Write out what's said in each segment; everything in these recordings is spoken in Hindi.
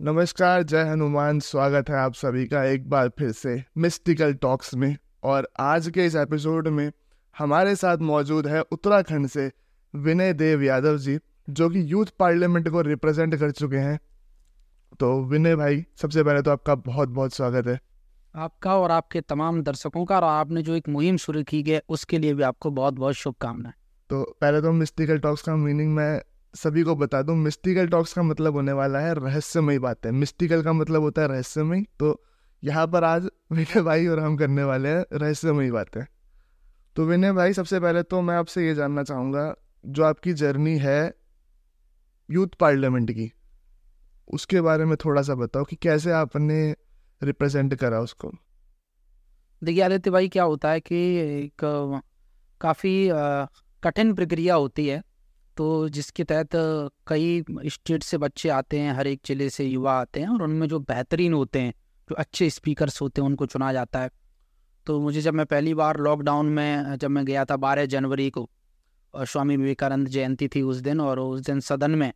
नमस्कार, जय हनुमान। स्वागत है आप सभी का एक बार फिर से मिस्टिकल टॉक्स में। और आज के इस एपिसोड में हमारे साथ मौजूद है उत्तराखंड से विनय देव यादव जी, जो कि यूथ पार्लियामेंट को रिप्रेजेंट कर चुके हैं। तो विनय भाई, सबसे पहले तो आपका बहुत बहुत स्वागत है। आपका और आपके तमाम दर्शकों का और आपने जो एक मुहिम शुरू की है, उसके लिए भी आपको बहुत बहुत शुभकामनाएँ। तो पहले तो मिस्टिकल टॉक्स का मीनिंग मैं सभी को बता दूँ, मिस्टिकल टॉक्स का मतलब होने वाला है रहस्यमयी बातें। मिस्टिकल का मतलब होता है रहस्यमयी। तो यहाँ पर आज विनय भाई और हम करने वाले हैं रहस्यमयी बातें। तो विनय भाई, सबसे पहले तो मैं आपसे ये जानना चाहूँगा, जो आपकी जर्नी है यूथ पार्लियामेंट की, उसके बारे में थोड़ा सा बताओ कि कैसे आपने रिप्रेजेंट करा उसको। देखिए आदित्य भाई, क्या होता है कि एक, काफ़ी कठिन प्रक्रिया होती है तो जिसके तहत कई स्टेट से बच्चे आते हैं, हर एक ज़िले से युवा आते हैं, और उनमें जो बेहतरीन होते हैं, जो अच्छे स्पीकर्स होते हैं, उनको चुना जाता है। तो मुझे जब मैं पहली बार लॉकडाउन में, जब मैं गया था बारह जनवरी को, और स्वामी विवेकानंद जयंती थी उस दिन, और उस दिन सदन में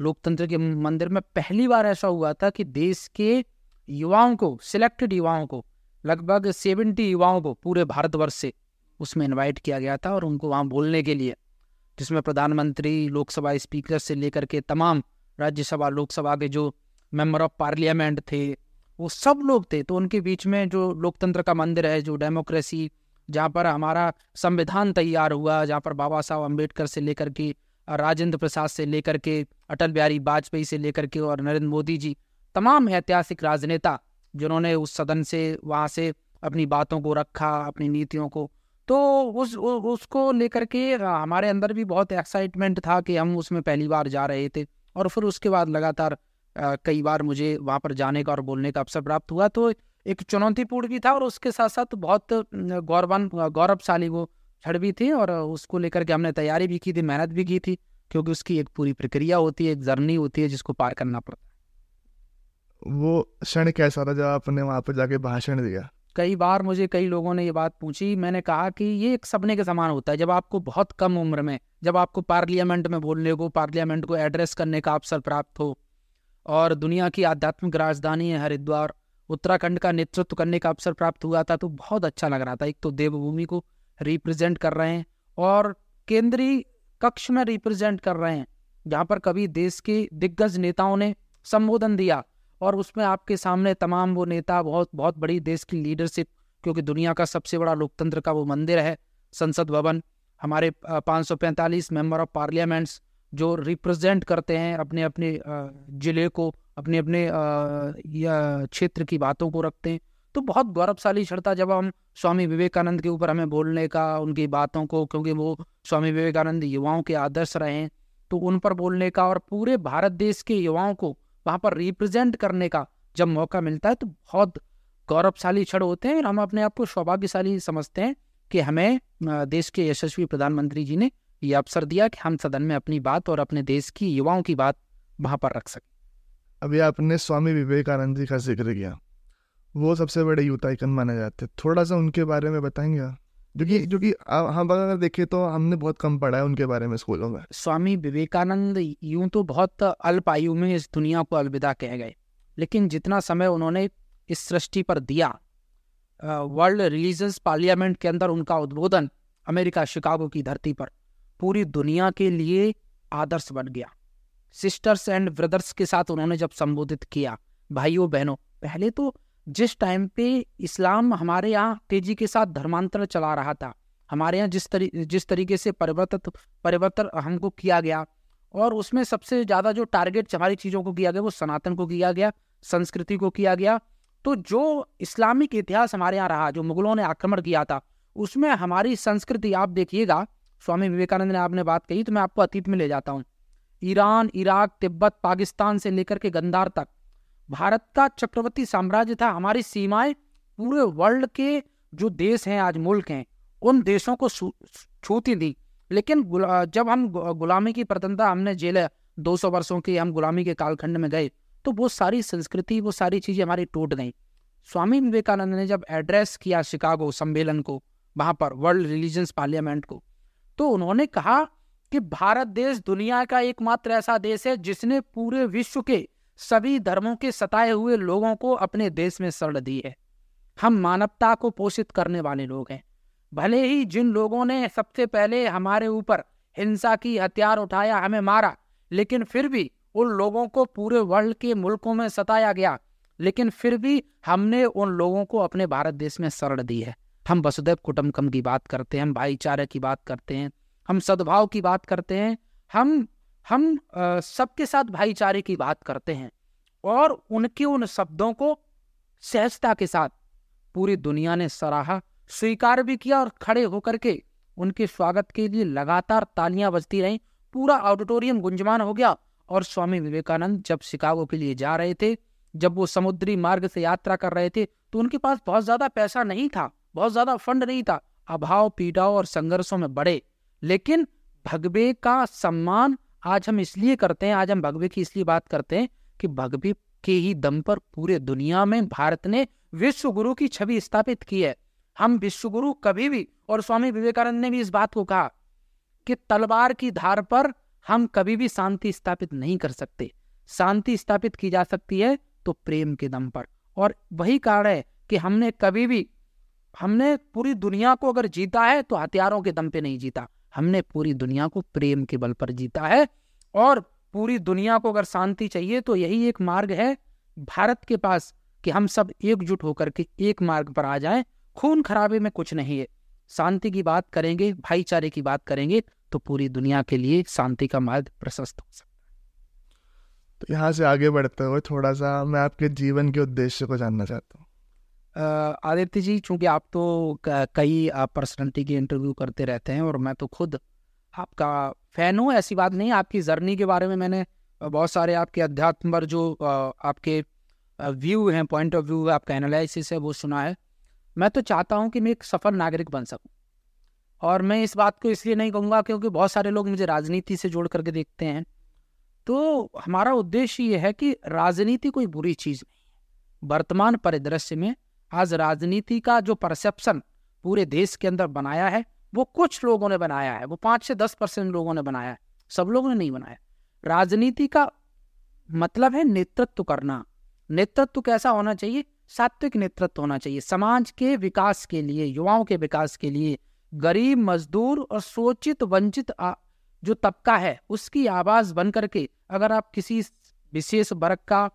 लोकतंत्र के मंदिर में पहली बार ऐसा हुआ था कि देश के युवाओं को सिलेक्टेड युवाओं को, लगभग सेवेंटी युवाओं को पूरे भारतवर्ष से उसमें इनवाइट किया गया था और उनको वहाँ बोलने के लिए, जिसमें प्रधानमंत्री, लोकसभा स्पीकर से लेकर के तमाम राज्यसभा, लोकसभा के जो मेंबर ऑफ़ पार्लियामेंट थे, वो सब लोग थे। तो उनके बीच में जो लोकतंत्र का मंदिर है, जो डेमोक्रेसी जहाँ पर हमारा संविधान तैयार हुआ, जहाँ पर बाबा साहब अंबेडकर से लेकर के, राजेंद्र प्रसाद से लेकर के, अटल बिहारी वाजपेयी से लेकर के और नरेंद्र मोदी जी तमाम ऐतिहासिक राजनेता, जिन्होंने उस सदन से, वहाँ से अपनी बातों को रखा, अपनी नीतियों को तो उस उसको लेकर के हमारे अंदर भी बहुत एक्साइटमेंट था कि हम उसमें पहली बार जा रहे थे। और फिर उसके बाद लगातार कई बार मुझे वहाँ पर जाने का और बोलने का अवसर प्राप्त हुआ तो एक चुनौतीपूर्ण भी था और उसके साथ साथ बहुत गौरवान, गौरवशाली वो छड़ भी थी और उसको लेकर के हमने तैयारी भी की थी, मेहनत भी की थी, क्योंकि उसकी एक पूरी प्रक्रिया होती है, एक जर्नी होती है, जिसको पार करना पड़ता है। वो क्षण कैसा था जब आपने वहाँ पर जाके भाषण दिया? कई बार मुझे कई लोगों ने ये बात पूछी। मैंने कहा कि ये एक सपने के समान होता है। जब आपको बहुत कम उम्र में, जब आपको पार्लियामेंट में बोलने को, पार्लियामेंट को एड्रेस करने का अवसर प्राप्त हो और दुनिया की आध्यात्मिक राजधानी है हरिद्वार, उत्तराखंड का नेतृत्व करने का अवसर प्राप्त हुआ था तो बहुत अच्छा लग रहा था। एक तो देवभूमि को रिप्रेजेंट कर रहे हैं और केंद्रीय कक्ष में रिप्रेजेंट कर रहे हैं। जहाँ पर कभी देश के दिग्गज नेताओं ने संबोधन दिया और उसमें आपके सामने तमाम वो नेता, बहुत बहुत बड़ी देश की लीडरशिप क्योंकि दुनिया का सबसे बड़ा लोकतंत्र का वो मंदिर है, संसद भवन। हमारे 545 मेंबर ऑफ़ पार्लियामेंट्स जो रिप्रेजेंट करते हैं अपने अपने ज़िले को, अपने अपने क्षेत्र की बातों को रखते हैं। तो बहुत गौरवशाली क्षण था जब हम स्वामी विवेकानंद के ऊपर हमें बोलने का, उनकी बातों को, क्योंकि वो स्वामी विवेकानंद युवाओं के आदर्श रहे हैं तो उन पर बोलने का और पूरे भारत देश के युवाओं को वहाँ पर रिप्रेजेंट करने का जब मौका मिलता है तो बहुत गौरवशाली क्षण होते हैं और हम अपने आप को सौभाग्यशाली समझते हैं कि हमें देश के यशस्वी प्रधानमंत्री जी ने ये अवसर दिया कि हम सदन में अपनी बात और अपने देश की युवाओं की बात वहाँ पर रख सकें। अभी आपने स्वामी विवेकानंद जी का ज़िक्र किया। वो सबसे बड़े आइकन माने जाते हैं। थोड़ा सा उनके बारे में बताएँगे आप? जो कि जो कि हम अगर देखें तो हमने बहुत कम पढ़ा है उनके बारे में स्कूलों में। स्वामी विवेकानंद यूँ तो बहुत अल्प आयु में इस दुनिया को अलविदा कह गए। लेकिन जितना समय उन्होंने इस सृष्टि पर दिया वर्ल्ड रिलीजियस पार्लियामेंट के अंदर उनका उद्बोधन अमेरिका शिकागो की धरती पर, पूरी दुनिया के लिए आदर्श बन गया। सिस्टर्स एंड ब्रदर्स के साथ उन्होंने जब संबोधित किया भाइयों बहनों पहले तो जिस टाइम पे इस्लाम हमारे यहाँ तेज़ी के साथ धर्मांतरण चला रहा था, हमारे यहाँ जिस तरी, जिस तरीके से परिवर्तित, परिवर्तन हमको किया गया और उसमें सबसे ज़्यादा जो टारगेट हमारी चीज़ों को किया गया, वो सनातन को किया गया, संस्कृति को किया गया। तो जो इस्लामिक इतिहास हमारे यहाँ रहा, जो मुगलों ने आक्रमण किया था, उसमें हमारी संस्कृति, आप देखिएगा, स्वामी विवेकानंद ने आपने बात कही तो मैं आपको अतीत में ले जाता हूँ। ईरान, इराक, तिब्बत, पाकिस्तान से लेकर के गंदार तक भारत का चक्रवर्ती साम्राज्य था। हमारी सीमाएँ पूरे वर्ल्ड के जो देश हैं, आज मुल्क हैं, उन देशों को छूती थी। लेकिन जब हम गुलामी की प्रतनता हमने जेल 200 वर्षों की, हम गुलामी के कालखंड में गए तो वो सारी संस्कृति, वो सारी चीज़ें हमारी टूट गई। स्वामी विवेकानंद ने जब एड्रेस किया शिकागो सम्मेलन को, वहाँ पर वर्ल्ड रिलीजन्स पार्लियामेंट को तो उन्होंने कहा कि भारत देश दुनिया का एकमात्र ऐसा देश है जिसने पूरे विश्व के सभी धर्मों के सताए हुए लोगों को अपने देश में शरण दी है। हम मानवता को पोषित करने वाले लोग हैं। भले ही जिन लोगों ने सबसे पहले हमारे ऊपर हिंसा की हथियार उठाया, हमें मारा, लेकिन फिर भी उन लोगों को पूरे वर्ल्ड के मुल्कों में सताया गया, लेकिन फिर भी हमने उन लोगों को अपने भारत देश में शरण दी है। हम वसुदेव कुटुम्बकम की बात करते हैं, हम भाईचारे की बात करते हैं, हम सद्भाव की बात करते हैं, हम हम सबके साथ भाईचारे की बात करते हैं और उनके उन शब्दों को सहजता के साथ पूरी दुनिया ने सराहा, स्वीकार भी किया और खड़े होकर के उनके स्वागत के लिए लगातार तालियाँ बजती रहीं। पूरा ऑडिटोरियम गुंजमान हो गया और स्वामी विवेकानंद जब शिकागो के लिए जा रहे थे, जब वो समुद्री मार्ग से यात्रा कर रहे थे तो उनके पास बहुत ज़्यादा पैसा नहीं था, बहुत ज़्यादा फंड नहीं था। अभाव पीड़ाओं और संघर्षों में बड़े, लेकिन भगवे का सम्मान आज हम इसलिए करते हैं, आज हम भगवे की इसलिए बात करते हैं कि भगवे के ही दम पर पूरे दुनिया में भारत ने विश्व गुरु की छवि स्थापित की है। हम विश्व गुरु कभी भी, और स्वामी विवेकानंद ने भी इस बात को कहा कि तलवार की धार पर हम कभी भी शांति स्थापित नहीं कर सकते। शांति स्थापित की जा सकती है तो प्रेम के दम पर। और वही कारण है कि हमने कभी भी, हमने पूरी दुनिया को अगर जीता है तो हथियारों के दम पे नहीं जीता। हमने पूरी दुनिया को प्रेम के बल पर जीता है और पूरी दुनिया को अगर शांति चाहिए तो यही एक मार्ग है भारत के पास कि हम सब एकजुट होकर के एक मार्ग पर आ जाएँ। खून खराबे में कुछ नहीं है। शांति की बात करेंगे, भाईचारे की बात करेंगे तो पूरी दुनिया के लिए शांति का मार्ग प्रशस्त हो सकता तो यहाँ से आगे बढ़ते हुए थोड़ा सा मैं आपके जीवन के उद्देश्य को जानना चाहता हूँ। आदित्य जी, चूँकि आप तो कई पर्सनलिटी के इंटरव्यू करते रहते हैं और मैं तो खुद आपका फ़ैन हूँ, ऐसी बात नहीं, आपकी जर्नी के बारे में मैंने बहुत सारे आपके अध्यात्म पर जो आपके व्यू हैं, पॉइंट ऑफ़ व्यू है आपका एनालिसिस है, वो सुना है। मैं तो चाहता हूँ कि मैं एक सफल नागरिक बन सकूँ। और मैं इस बात को इसलिए नहीं कहूँगा क्योंकि बहुत सारे लोग मुझे राजनीति से जोड़ करके देखते हैं। तो हमारा उद्देश्य ये है कि राजनीति कोई बुरी चीज़ नहीं है। वर्तमान परिदृश्य में आज राजनीति का जो परसेप्शन पूरे देश के अंदर बनाया है, वो कुछ लोगों ने बनाया है, वो पाँच से दस परसेंट लोगों ने बनाया है, सब लोगों ने नहीं बनाया। राजनीति का मतलब है नेतृत्व करना। नेतृत्व कैसा होना चाहिए? सात्विक नेतृत्व होना चाहिए। समाज के विकास के लिए, युवाओं के विकास के लिए, गरीब, मजदूर और सोचित, वंचित जो तबका है, उसकी आवाज़ बन करके अगर आप किसी विशेष वर्ग का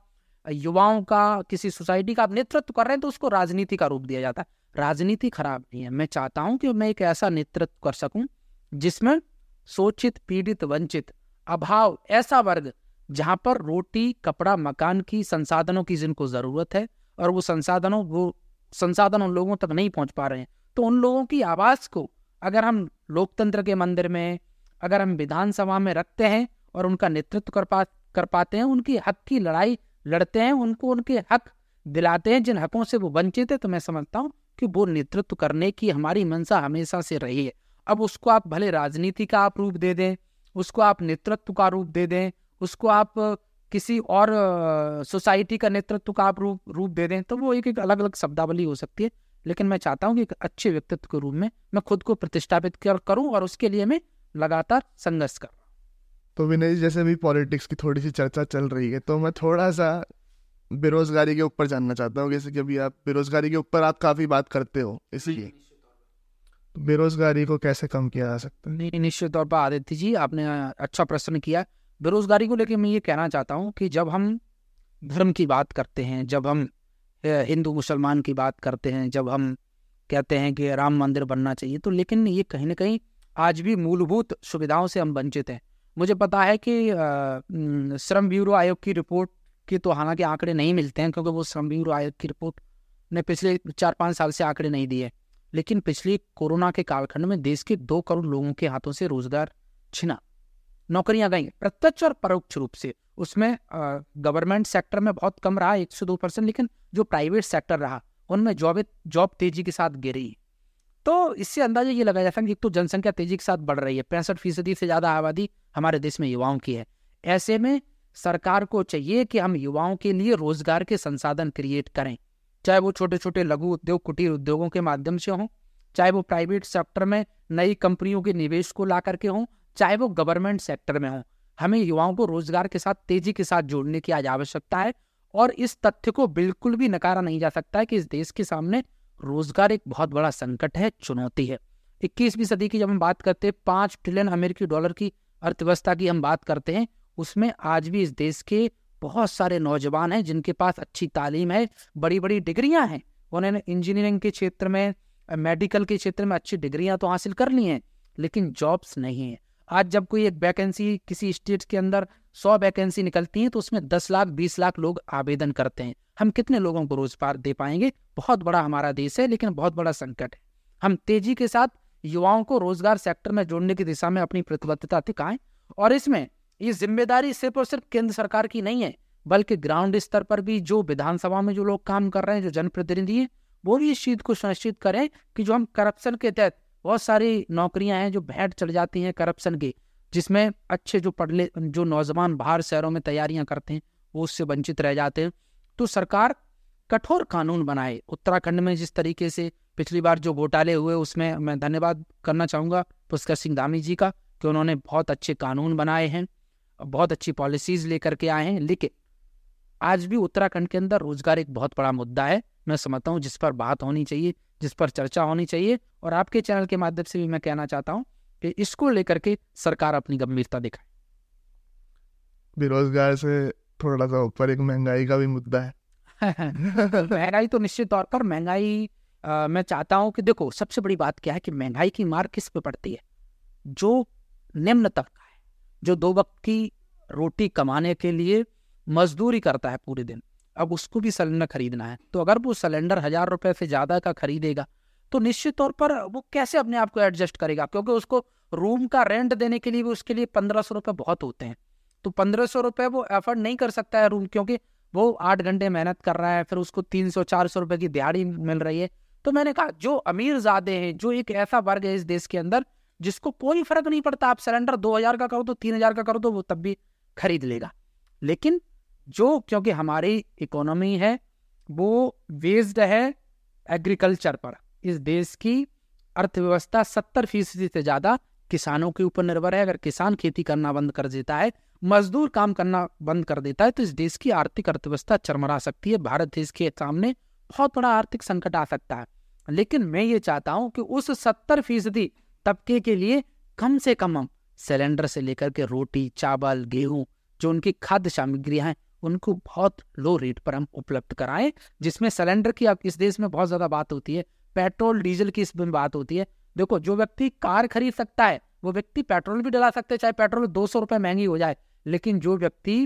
युवाओं का, किसी सोसाइटी का आप नेतृत्व कर रहे हैं तो उसको राजनीति का रूप दिया जाता है। राजनीति खराब नहीं है। मैं चाहता हूँ कि मैं एक ऐसा नेतृत्व कर सकूँ जिसमें शोषित पीड़ित, वंचित, अभाव ऐसा वर्ग जहाँ पर रोटी, कपड़ा, मकान की संसाधनों की जिनको ज़रूरत है और वो संसाधनों, वो संसाधन उन लोगों तक नहीं पहुँच पा रहे हैं। तो उन लोगों की आवाज़ को अगर हम लोकतंत्र के मंदिर में, अगर हम विधानसभा में रखते हैं और उनका नेतृत्व कर पा, कर पाते हैं, उनकी हक की लड़ाई लड़ते हैं, उनको उनके हक दिलाते हैं, जिन हकों से वो वंचित है तो मैं समझता हूँ कि वो नेतृत्व करने की हमारी मंशा हमेशा से रही है। अब उसको आप भले राजनीति का आप रूप दे दें, उसको आप नेतृत्व का रूप दे दें, उसको आप किसी और सोसाइटी का नेतृत्व का आप रूप रूप दे दें तो वो एक एक अलग अलग शब्दावली हो सकती है। लेकिन मैं चाहता हूँ कि एक अच्छे व्यक्तित्व के रूप में मैं खुद को प्रतिष्ठापित कर, करूँ और उसके लिए मैं लगातार संघर्ष कर। तो विनय जैसे भी पॉलिटिक्स की थोड़ी सी चर्चा चल रही है तो मैं थोड़ा सा बेरोजगारी के ऊपर जानना चाहता हूँ। जैसे कि अभी आप बेरोजगारी के ऊपर आप काफ़ी बात करते हो इसलिए तो बेरोजगारी को कैसे कम किया जा सकता है? नहीं, निश्चित तौर पर आदित्य जी, आपने अच्छा प्रश्न किया। बेरोजगारी को लेकर मैं ये कहना चाहता हूँ कि जब हम धर्म की बात करते हैं, जब हम हिंदू मुसलमान की बात करते हैं, जब हम कहते हैं कि राम मंदिर बनना चाहिए तो लेकिन ये कहीं ना कहीं आज भी मूलभूत सुविधाओं से हम वंचित हैं। मुझे पता है कि श्रम ब्यूरो आयोग की रिपोर्ट के तो हालाँकि आंकड़े नहीं मिलते हैं, क्योंकि वो श्रम ब्यूरो आयोग की रिपोर्ट ने पिछले चार पाँच साल से आंकड़े नहीं दिए। लेकिन पिछले कोरोना के कालखंड में देश के दो करोड़ लोगों के हाथों से रोज़गार छिना। नौकरियाँ गई। प्रत्यक्ष और परोक्ष रूप से उसमें गवर्नमेंट सेक्टर में बहुत कम रहा, एक से दो परसेंट, लेकिन जो प्राइवेट सेक्टर रहा, उनमें जॉब जॉब तेज़ी के साथ गिरी। तो इससे अंदाज़ा ये लगाया जाता है कि एक तो जनसंख्या तेज़ी के साथ बढ़ रही है, पैंसठ फ़ीसदी से ज़्यादा आबादी हमारे देश में युवाओं की है। ऐसे में सरकार को चाहिए कि हम युवाओं के लिए रोज़गार के संसाधन क्रिएट करें। चाहे वो छोटे छोटे लघु उद्योग, कुटीर उद्योगों के माध्यम से हों, चाहे वो प्राइवेट सेक्टर में नई कंपनियों के निवेश को ला करके हों, चाहे वो गवर्नमेंट सेक्टर में हों, हमें युवाओं को रोज़गार के साथ तेज़ी के साथ जोड़ने की आज आवश्यकता है और इस तथ्य को बिल्कुल भी नकारा नहीं जा सकता है कि इस देश के सामने रोज़गार एक बहुत बड़ा संकट है, चुनौती है। इक्कीसवीं सदी की जब हम बात करते हैं, पाँच ट्रिलियन अमेरिकी डॉलर की अर्थव्यवस्था की हम बात करते हैं, उसमें आज भी इस देश के बहुत सारे नौजवान हैं, जिनके पास अच्छी तालीम है बड़ी बड़ी डिग्रियाँ हैं। उन्होंने इंजीनियरिंग के क्षेत्र में, मेडिकल के क्षेत्र में अच्छी डिग्रियाँ तो हासिल कर ली हैं, लेकिन जॉब्स नहीं है। आज जब कोई एक वैकेंसी किसी स्टेट के अंदर सौ वैकेंसी निकलती है तो उसमें दस लाख, बीस लाख लोग आवेदन करते हैं। हम कितने लोगों को रोज़गार दे पाएँगे? बहुत बड़ा हमारा देश है, लेकिन बहुत बड़ा संकट है। हम तेज़ी के साथ युवाओं को रोज़गार सेक्टर में जोड़ने की दिशा में अपनी प्रतिबद्धता दिखाएँ, और इसमें ये ज़िम्मेदारी सिर्फ़ और सिर्फ़ केंद्र सरकार की नहीं है, बल्कि ग्राउंड स्तर पर भी जो विधानसभा में जो लोग काम कर रहे हैं, जो जनप्रतिनिधि हैं, वो भी इस चीज़ को सुनिश्चित करें कि जो हम करप्शन के तहत बहुत सारी नौकरियाँ हैं, जो भेंट चल जाती हैं करप्शन की जिसमें अच्छे जो पढ़ले, जो नौजवान बाहर शहरों में तैयारियाँ करते हैं, वो उससे वंचित रह जाते हैं। तो सरकार कठोर कानून बनाए। उत्तराखंड में जिस तरीके से पिछली बार जो घोटाले हुए, उसमें मैं धन्यवाद करना चाहूँगा पुष्कर सिंह धामी जी का कि उन्होंने बहुत अच्छे कानून बनाए हैं, बहुत अच्छी पॉलिसीज़ लेकर के आए हैं। लेकिन आज भी उत्तराखंड के अंदर रोज़गार एक बहुत बड़ा मुद्दा है। मैं समझता हूँ जिस पर बात होनी चाहिए, जिस पर चर्चा होनी चाहिए। और आपके चैनल के माध्यम से भी मैं कहना चाहता हूँ कि इसको लेकर के सरकार अपनी गंभीरता दिखाए। बेरोजगार से थोड़ा सा ऊपर एक महँगाई का भी मुद्दा है। महँगाई तो निश्चित तौर पर महँगाई मैं चाहता हूँ कि देखो सबसे बड़ी बात क्या है कि महँगाई की मार किस पे पड़ती है? जो निम्न तबका है जो दो वक्त की रोटी कमाने के लिए मजदूरी करता है पूरे दिन अब उसको भी सिलेंडर खरीदना है तो अगर वो सिलेंडर हज़ार रुपए से ज़्यादा का खरीदेगा तो निश्चित तौर पर वो कैसे अपने आप को एडजस्ट करेगा? क्योंकि उसको रूम का रेंट देने के लिए भी उसके लिए पंद्रह सौ रुपये बहुत होते हैं। तो पंद्रह सौ रुपये वो एफर्ड नहीं कर सकता है रूम, क्योंकि वो आठ घंटे मेहनत कर रहा है, फिर उसको तीन सौ, चार सौ रुपये की दिहाड़ी मिल रही है। तो मैंने कहा, जो अमीर ज़्यादा हैं, जो एक ऐसा वर्ग है इस देश के अंदर, जिसको कोई फ़र्क नहीं पड़ता, आप सिलेंडर दो हज़ार का करो तो तीन हज़ार का करो तो वो तब भी खरीद लेगा। लेकिन जो, क्योंकि हमारी इकोनॉमी है, वो बेस्ड है एग्रीकल्चर पर। इस देश की अर्थव्यवस्था सत्तर फ़ीसदी से ज़्यादा किसानों के ऊपर निर्भर है। अगर किसान खेती करना बंद कर देता है, मजदूर काम करना बंद कर देता है तो इस देश की आर्थिक अर्थव्यवस्था चरमरा सकती है। भारत देश के सामने बहुत बड़ा आर्थिक संकट आ सकता है। लेकिन मैं ये चाहता हूँ कि उस सत्तर फ़ीसदी तबके के लिए कम से कम हम सिलेंडर से लेकर के रोटी, चावल, गेहूँ, जो उनकी खाद्य सामग्रियाँ हैं, उनको बहुत लो रेट पर हम उपलब्ध कराएँ, जिसमें सिलेंडर की अब इस देश में बहुत ज़्यादा बात होती है। पेट्रोल, डीजल की इसमें बात होती है। देखो, जो व्यक्ति कार खरीद सकता है, वो व्यक्ति पेट्रोल भी डला सकते हैं, चाहे पेट्रोल दो सौ रुपये महँगी हो जाए। लेकिन जो व्यक्ति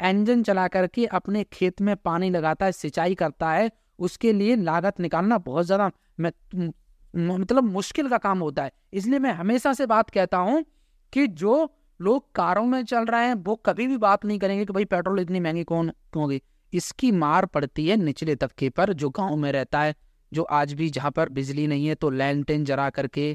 इंजन चला करके अपने खेत में पानी लगाता है, सिंचाई करता है, उसके लिए लागत निकालना बहुत ज़्यादा मतलब मुश्किल का काम होता है। इसलिए मैं हमेशा से बात कहता हूँ कि जो लोग कारों में चल रहे हैं, वो कभी भी बात नहीं करेंगे कि भाई पेट्रोल इतनी महँगी कौन होगी। इसकी मार पड़ती है निचले तबके पर, जो गाँव में रहता है। जो आज भी जहाँ पर बिजली नहीं है तो लैंटेन जरा करके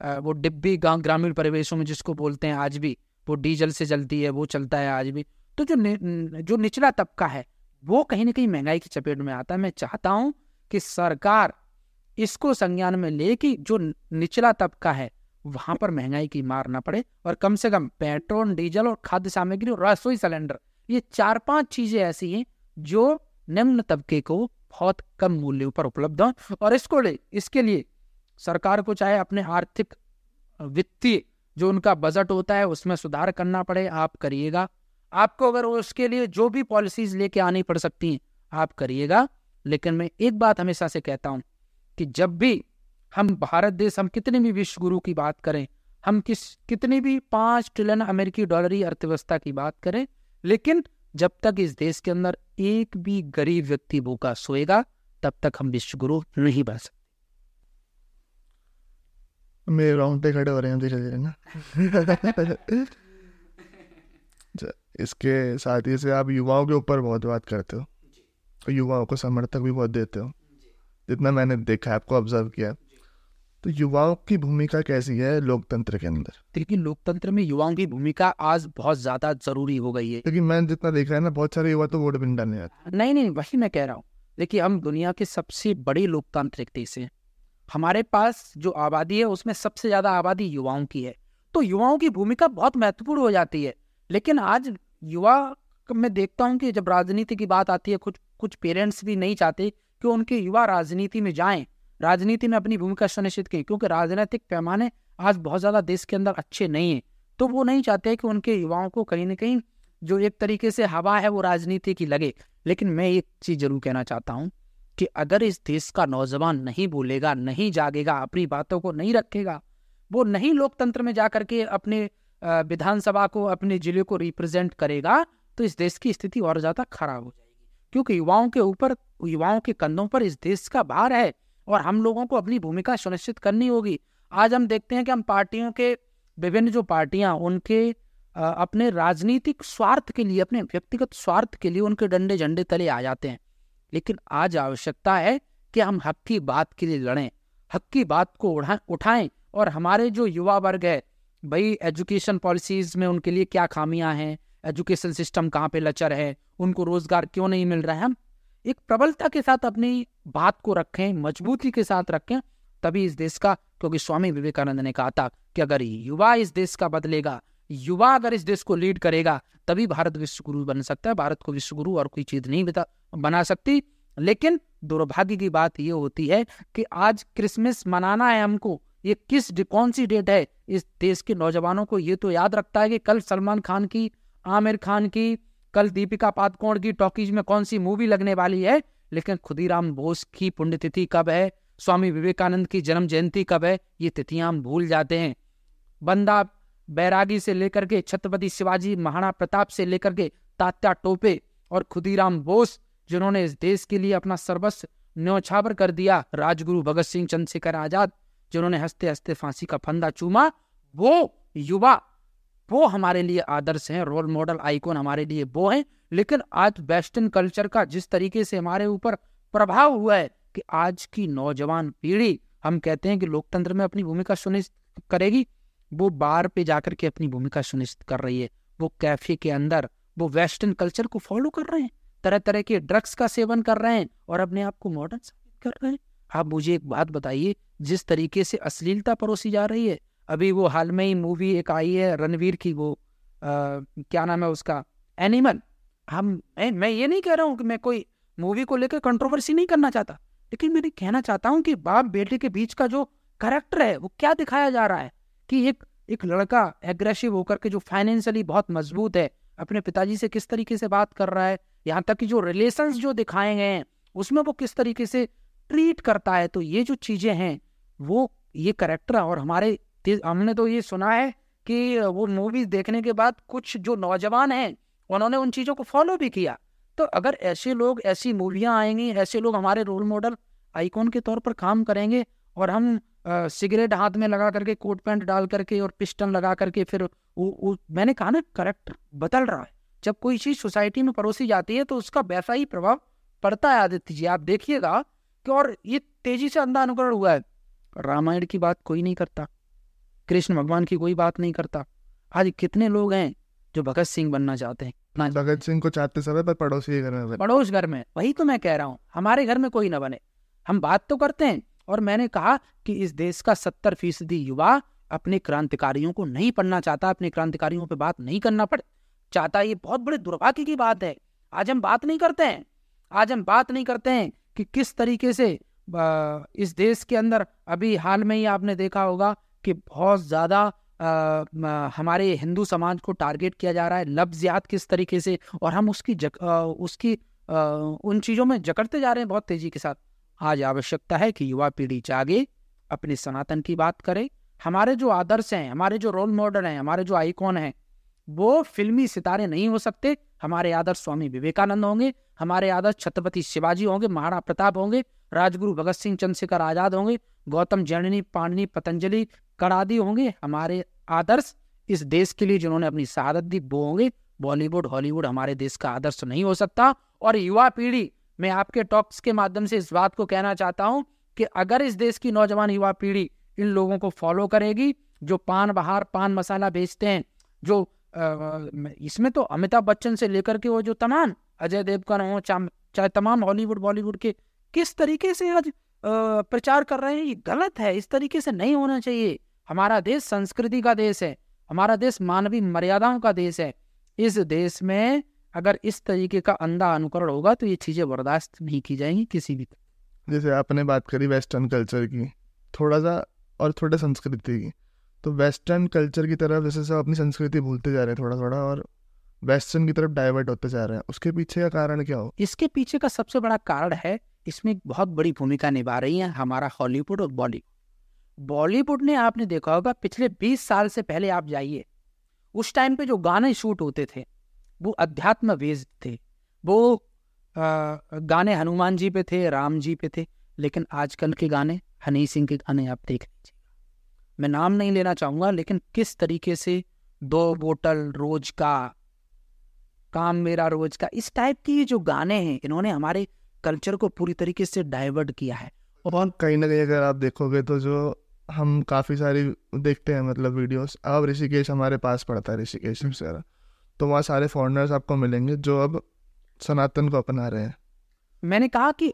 वो डिब्बी गाँव ग्रामीण परिवेशों में जिसको बोलते हैं आज भी वो डीजल से चलती है वो चलता है आज भी। तो जो नि, जो निचला तबका है वो कहीं ना कहीं महँगाई की चपेट में आता है। मैं चाहता हूँ कि सरकार इसको संज्ञान में ले कि जो निचला तबका है वहाँ पर महँगाई की मार ना पड़े और कम से कम पेट्रोल डीजल और खाद्य सामग्री और रसोई सिलेंडर ये चार पाँच चीज़ें ऐसी हैं जो निम्न तबके को बहुत कम मूल्य पर उपलब्ध हो। और इसको ले, इसके लिए सरकार को चाहे अपने आर्थिक वित्तीय जो उनका बजट होता है, उसमें सुधार करना पड़े, आप करिएगा। आपको अगर उसके लिए जो भी पॉलिसीज़ लेके आनी पड़ सकती हैं, आप करिएगा। लेकिन मैं एक बात हमेशा से कहता हूँ कि जब भी हम भारत देश, हम कितने भी विश्व गुरु की बात करें, हम किस, कितनी भी पाँच ट्रिलियन अमेरिकी डॉलरी अर्थव्यवस्था की बात करें, लेकिन जब तक इस देश के अंदर एक भी गरीब व्यक्ति भूखा सोएगा तब तक हम विश्व गुरु नहीं बन सकते। मेरे राउंड खड़े हो रहे हैं धीरे धीरे ना। इसके साथ ही से आप युवाओं के ऊपर बहुत बात करते हो। और युवाओं को समर्थक भी बहुत देते हो। जितना मैंने देखा है आपको ऑब्ज़र्व किया तो युवाओं की भूमिका कैसी है लोकतंत्र के अंदर? देखिए लोकतंत्र में युवाओं की भूमिका आज बहुत ज़्यादा ज़रूरी हो गई है। क्योंकि मैंने जितना देखा है ना बहुत सारे युवा तो वोट भी डालने नहीं नहीं वही मैं कह रहा हूँ। देखिए हम दुनिया के सबसे बड़े लोकतांत्रिक देश हैं। हमारे पास जो आबादी है उसमें सबसे ज़्यादा आबादी युवाओं की है। तो युवाओं की भूमिका बहुत महत्वपूर्ण हो जाती है। लेकिन आज युवा मैं देखता हूँ कि जब राजनीति की बात आती है कुछ कुछ पेरेंट्स भी नहीं चाहते कि उनके युवा राजनीति में जाएँ। राजनीति में अपनी भूमिका सुनिश्चित की, क्योंकि राजनीतिक पैमाने आज बहुत ज़्यादा देश के अंदर अच्छे नहीं है। तो वो नहीं चाहते कि उनके युवाओं को कहीं ना कहीं जो एक तरीके से हवा है, वो राजनीति की लगे। लेकिन मैं एक चीज़ ज़रूर कहना चाहता हूँ कि अगर इस देश का नौजवान नहीं बोलेगा, नहीं जागेगा, अपनी बातों को नहीं रखेगा, वो नहीं लोकतंत्र में जाकर के अपने विधानसभा को, अपने ज़िले को रिप्रेजेंट करेगा तो इस देश की स्थिति और ज़्यादा खराब हो जाएगी। क्योंकि युवाओं के ऊपर, युवाओं के कंधों पर इस देश का भार है और हम लोगों को अपनी भूमिका सुनिश्चित करनी होगी। आज हम देखते हैं कि हम पार्टियों के विभिन्न जो पार्टियाँ उनके अपने राजनीतिक स्वार्थ के लिए, अपने व्यक्तिगत स्वार्थ के लिए उनके डंडे झंडे तले आ जाते हैं। लेकिन आज आवश्यकता है कि हम हक की बात के लिए लड़ें, हक की बात को उठा उठाएँ और हमारे जो युवा वर्ग है, भाई, एजुकेशन पॉलिसीज़ में उनके लिए क्या खामियाँ हैं, एजुकेशन सिस्टम कहाँ पे लचर है, उनको रोज़गार क्यों नहीं मिल रहा है? हम एक प्रबलता के साथ अपनी बात को रखें, मजबूती के साथ रखें, तभी इस देश का, क्योंकि स्वामी विवेकानंद ने कहा था कि अगर युवा इस देश का बदलेगा, युवा अगर इस देश को लीड करेगा, तभी भारत विश्व गुरु बन सकता है, भारत को विश्व गुरु और कोई चीज़ नहीं बना सकती। लेकिन दुर्भाग्य की बात यह होती है कि आज क्रिसमस मनाना है हमको, ये किस कौन सी डेट है? इस देश के नौजवानों को ये तो याद रखता है कि कल सलमान खान की, आमिर खान की कल दीपिका पादकोण की टॉकीज में कौन सी मूवी लगने वाली है? लेकिन खुदीराम बोस की पुण्यतिथि कब है? स्वामी विवेकानंद की जन्म जयंती कब है? ये तिथियाँ हम भूल जाते हैं। बंदा बैरागी से लेकर के छत्रपति शिवाजी महाराणा प्रताप से लेकर के तात्या टोपे और खुदीराम बोस, जिन्होंने इस देश के लिए अपना सर्वस्व न्यौछावर कर दिया, राजगुरु भगत सिंह चंद्रशेखर आज़ाद, जिन्होंने हँसते हँसते फांसी का फंदा चूमा, वो युवा वो हमारे लिए आदर्श हैं रोल मॉडल आइकॉन हमारे लिए वो हैं। लेकिन आज वेस्टर्न कल्चर का जिस तरीके से हमारे ऊपर प्रभाव हुआ है कि आज की नौजवान पीढ़ी, हम कहते हैं कि लोकतंत्र में अपनी भूमिका सुनिश्चित करेगी, वो बार पे जाकर के अपनी भूमिका सुनिश्चित कर रही है। वो कैफ़े के अंदर, वो वेस्टर्न कल्चर को फॉलो कर रहे हैं। तरह तरह के ड्रग्स का सेवन कर रहे हैं और अपने आप को मॉडर्न साबित कर रहे हैं। आप मुझे एक बात बताइए, जिस तरीके से अश्लीलता परोसी जा रही है अभी वो हाल में ही मूवी एक आई है रणवीर की वो आ, क्या नाम है उसका? एनिमल। हम मैं, ये नहीं कह रहा हूँ कि मैं कोई मूवी को लेकर कंट्रोवर्सी नहीं करना चाहता लेकिन मैं कहना चाहता हूँ कि बाप बेटे के बीच का जो करेक्टर है वो क्या दिखाया जा रहा है कि एक एक लड़का एग्रेसिव होकर के जो फाइनेंशियली बहुत मज़बूत है अपने पिताजी से किस तरीके से बात कर रहा है यहाँ तक कि जो रिलेशन जो दिखाए गए हैं उसमें वो किस तरीके से ट्रीट करता है तो ये जो चीज़ें हैं वो ये करेक्टर और हमारे हमने तो ये सुना है कि वो मूवीज़ देखने के बाद कुछ जो नौजवान हैं उन्होंने उन चीज़ों को फॉलो भी किया। तो अगर ऐसे लोग ऐसी मूवियाँ आएँगी ऐसे लोग हमारे रोल मॉडल आइकॉन के तौर पर काम करेंगे और हम सिगरेट हाथ में लगा करके कोट पैंट डाल करके और पिस्टन लगा करके फिर वो, वो मैंने कहा ना करेक्ट बदल रहा है। जब कोई चीज़ सोसाइटी में परोसी जाती है तो उसका वैसा ही प्रभाव पड़ता है आदित्य जी। आप देखिएगा कि और ये तेज़ी से अंधा अनुकरण हुआ है। रामायण की बात कोई नहीं करता। कृष्ण भगवान की कोई बात नहीं करता। आज कितने लोग हैं जो भगत सिंह बनना चाहते हैं? भगत सिंह को चाहते समय पर पड़ोसी घर में पड़ोस घर में वही तो मैं कह रहा हूँ हमारे घर में कोई ना बने। हम बात तो करते हैं और मैंने कहा कि इस देश का सत्तर फ़ीसदी युवा अपने क्रांतिकारियों को नहीं पढ़ना चाहता अपने क्रांतिकारियों पे बात नहीं करना पड़ चाहता ये बहुत बड़े दुर्भाग्य की बात है। आज हम बात नहीं करते हैं। आज हम बात नहीं करते हैं कि किस तरीके से इस देश के अंदर अभी हाल में ही आपने देखा होगा कि बहुत ज़्यादा हमारे हिंदू समाज को टारगेट किया जा रहा है लफ्जियात किस तरीके से और हम उसकी जक, आ, उसकी आ, उन चीज़ों में जकड़ते जा रहे हैं बहुत तेज़ी के साथ। आज आवश्यकता है कि युवा पीढ़ी जागे अपने सनातन की बात करे। हमारे जो आदर्श हैं हमारे जो रोल मॉडल हैं हमारे जो आइकॉन हैं वो फिल्मी सितारे नहीं हो सकते। हमारे आदर्श स्वामी विवेकानंद होंगे हमारे आदर्श छत्रपति शिवाजी होंगे महाराणा प्रताप होंगे राजगुरु भगत सिंह चंद्रशेखर आज़ाद होंगे गौतम जैनी पाणनी पतंजलि कड़ादी होंगे हमारे आदर्श इस देश के लिए जिन्होंने अपनी शहादत दी, वो होंगे बॉलीवुड, हॉलीवुड हमारे देश का आदर्श नहीं हो सकता। और युवा पीढ़ी, मैं आपके टॉक्स के माध्यम से इस बात को कहना चाहता हूँ कि अगर इस देश की नौजवान युवा पीढ़ी इन लोगों को फॉलो करेगी, जो पान, बहार, पान मसाला बेचते हैं, जो इसमें तो अमिताभ बच्चन से लेकर के वो जो तमाम अजय देवगन हो, चाहे तमाम हॉलीवुड, बॉलीवुड के किस तरीके से आज प्रचार कर रहे हैं, ये गलत है, इस तरीके से नहीं होना चाहिए। हमारा देश संस्कृति का देश है हमारा देश मानवीय मर्यादाओं का देश है। इस देश में अगर इस तरीके का अंधा अनुकरण होगा तो ये चीज़ें बर्दाश्त नहीं की जाएँगी किसी भी जैसे आपने बात करी वेस्टर्न कल्चर की थोड़ा सा और थोड़ा संस्कृति की। तो वेस्टर्न कल्चर की तरफ़ जैसे सब अपनी संस्कृति भूलते जा रहे हैं थोड़ा थोड़ा और वेस्टर्न की तरफ़ डाइवर्ट होते जा रहे हैं। उसके पीछे का कारण क्या हो? इसके पीछे का सबसे बड़ा कारण है इसमें बहुत बड़ी भूमिका निभा रही है हमारा हॉलीवुड और बॉलीवुड बॉलीवुड ने आपने देखा होगा पिछले 20 साल से पहले आप जाइए उस टाइम पे जो गाने शूट होते थे वो अध्यात्म वेज थे। वो आ, गाने हनुमान जी पे थे राम जी पे थे लेकिन आजकल के गाने हनी सिंह के गाने आप देख लीजिए मैं नाम नहीं लेना चाहूँगा लेकिन किस तरीके से दो बोतल रोज का काम मेरा रोज का इस टाइप की जो गाने हैं इन्होंने हमारे कल्चर को पूरी तरीके से डाइवर्ट किया है। और कहीं ना कहीं अगर आप देखोगे तो जो हम काफ़ी सारी देखते हैं मतलब वीडियोस अब ऋषिकेश हमारे पास पड़ता है ऋषिकेश वगैरह तो वहाँ सारे फॉरनर्स आपको मिलेंगे जो अब सनातन को अपना रहे हैं। मैंने कहा कि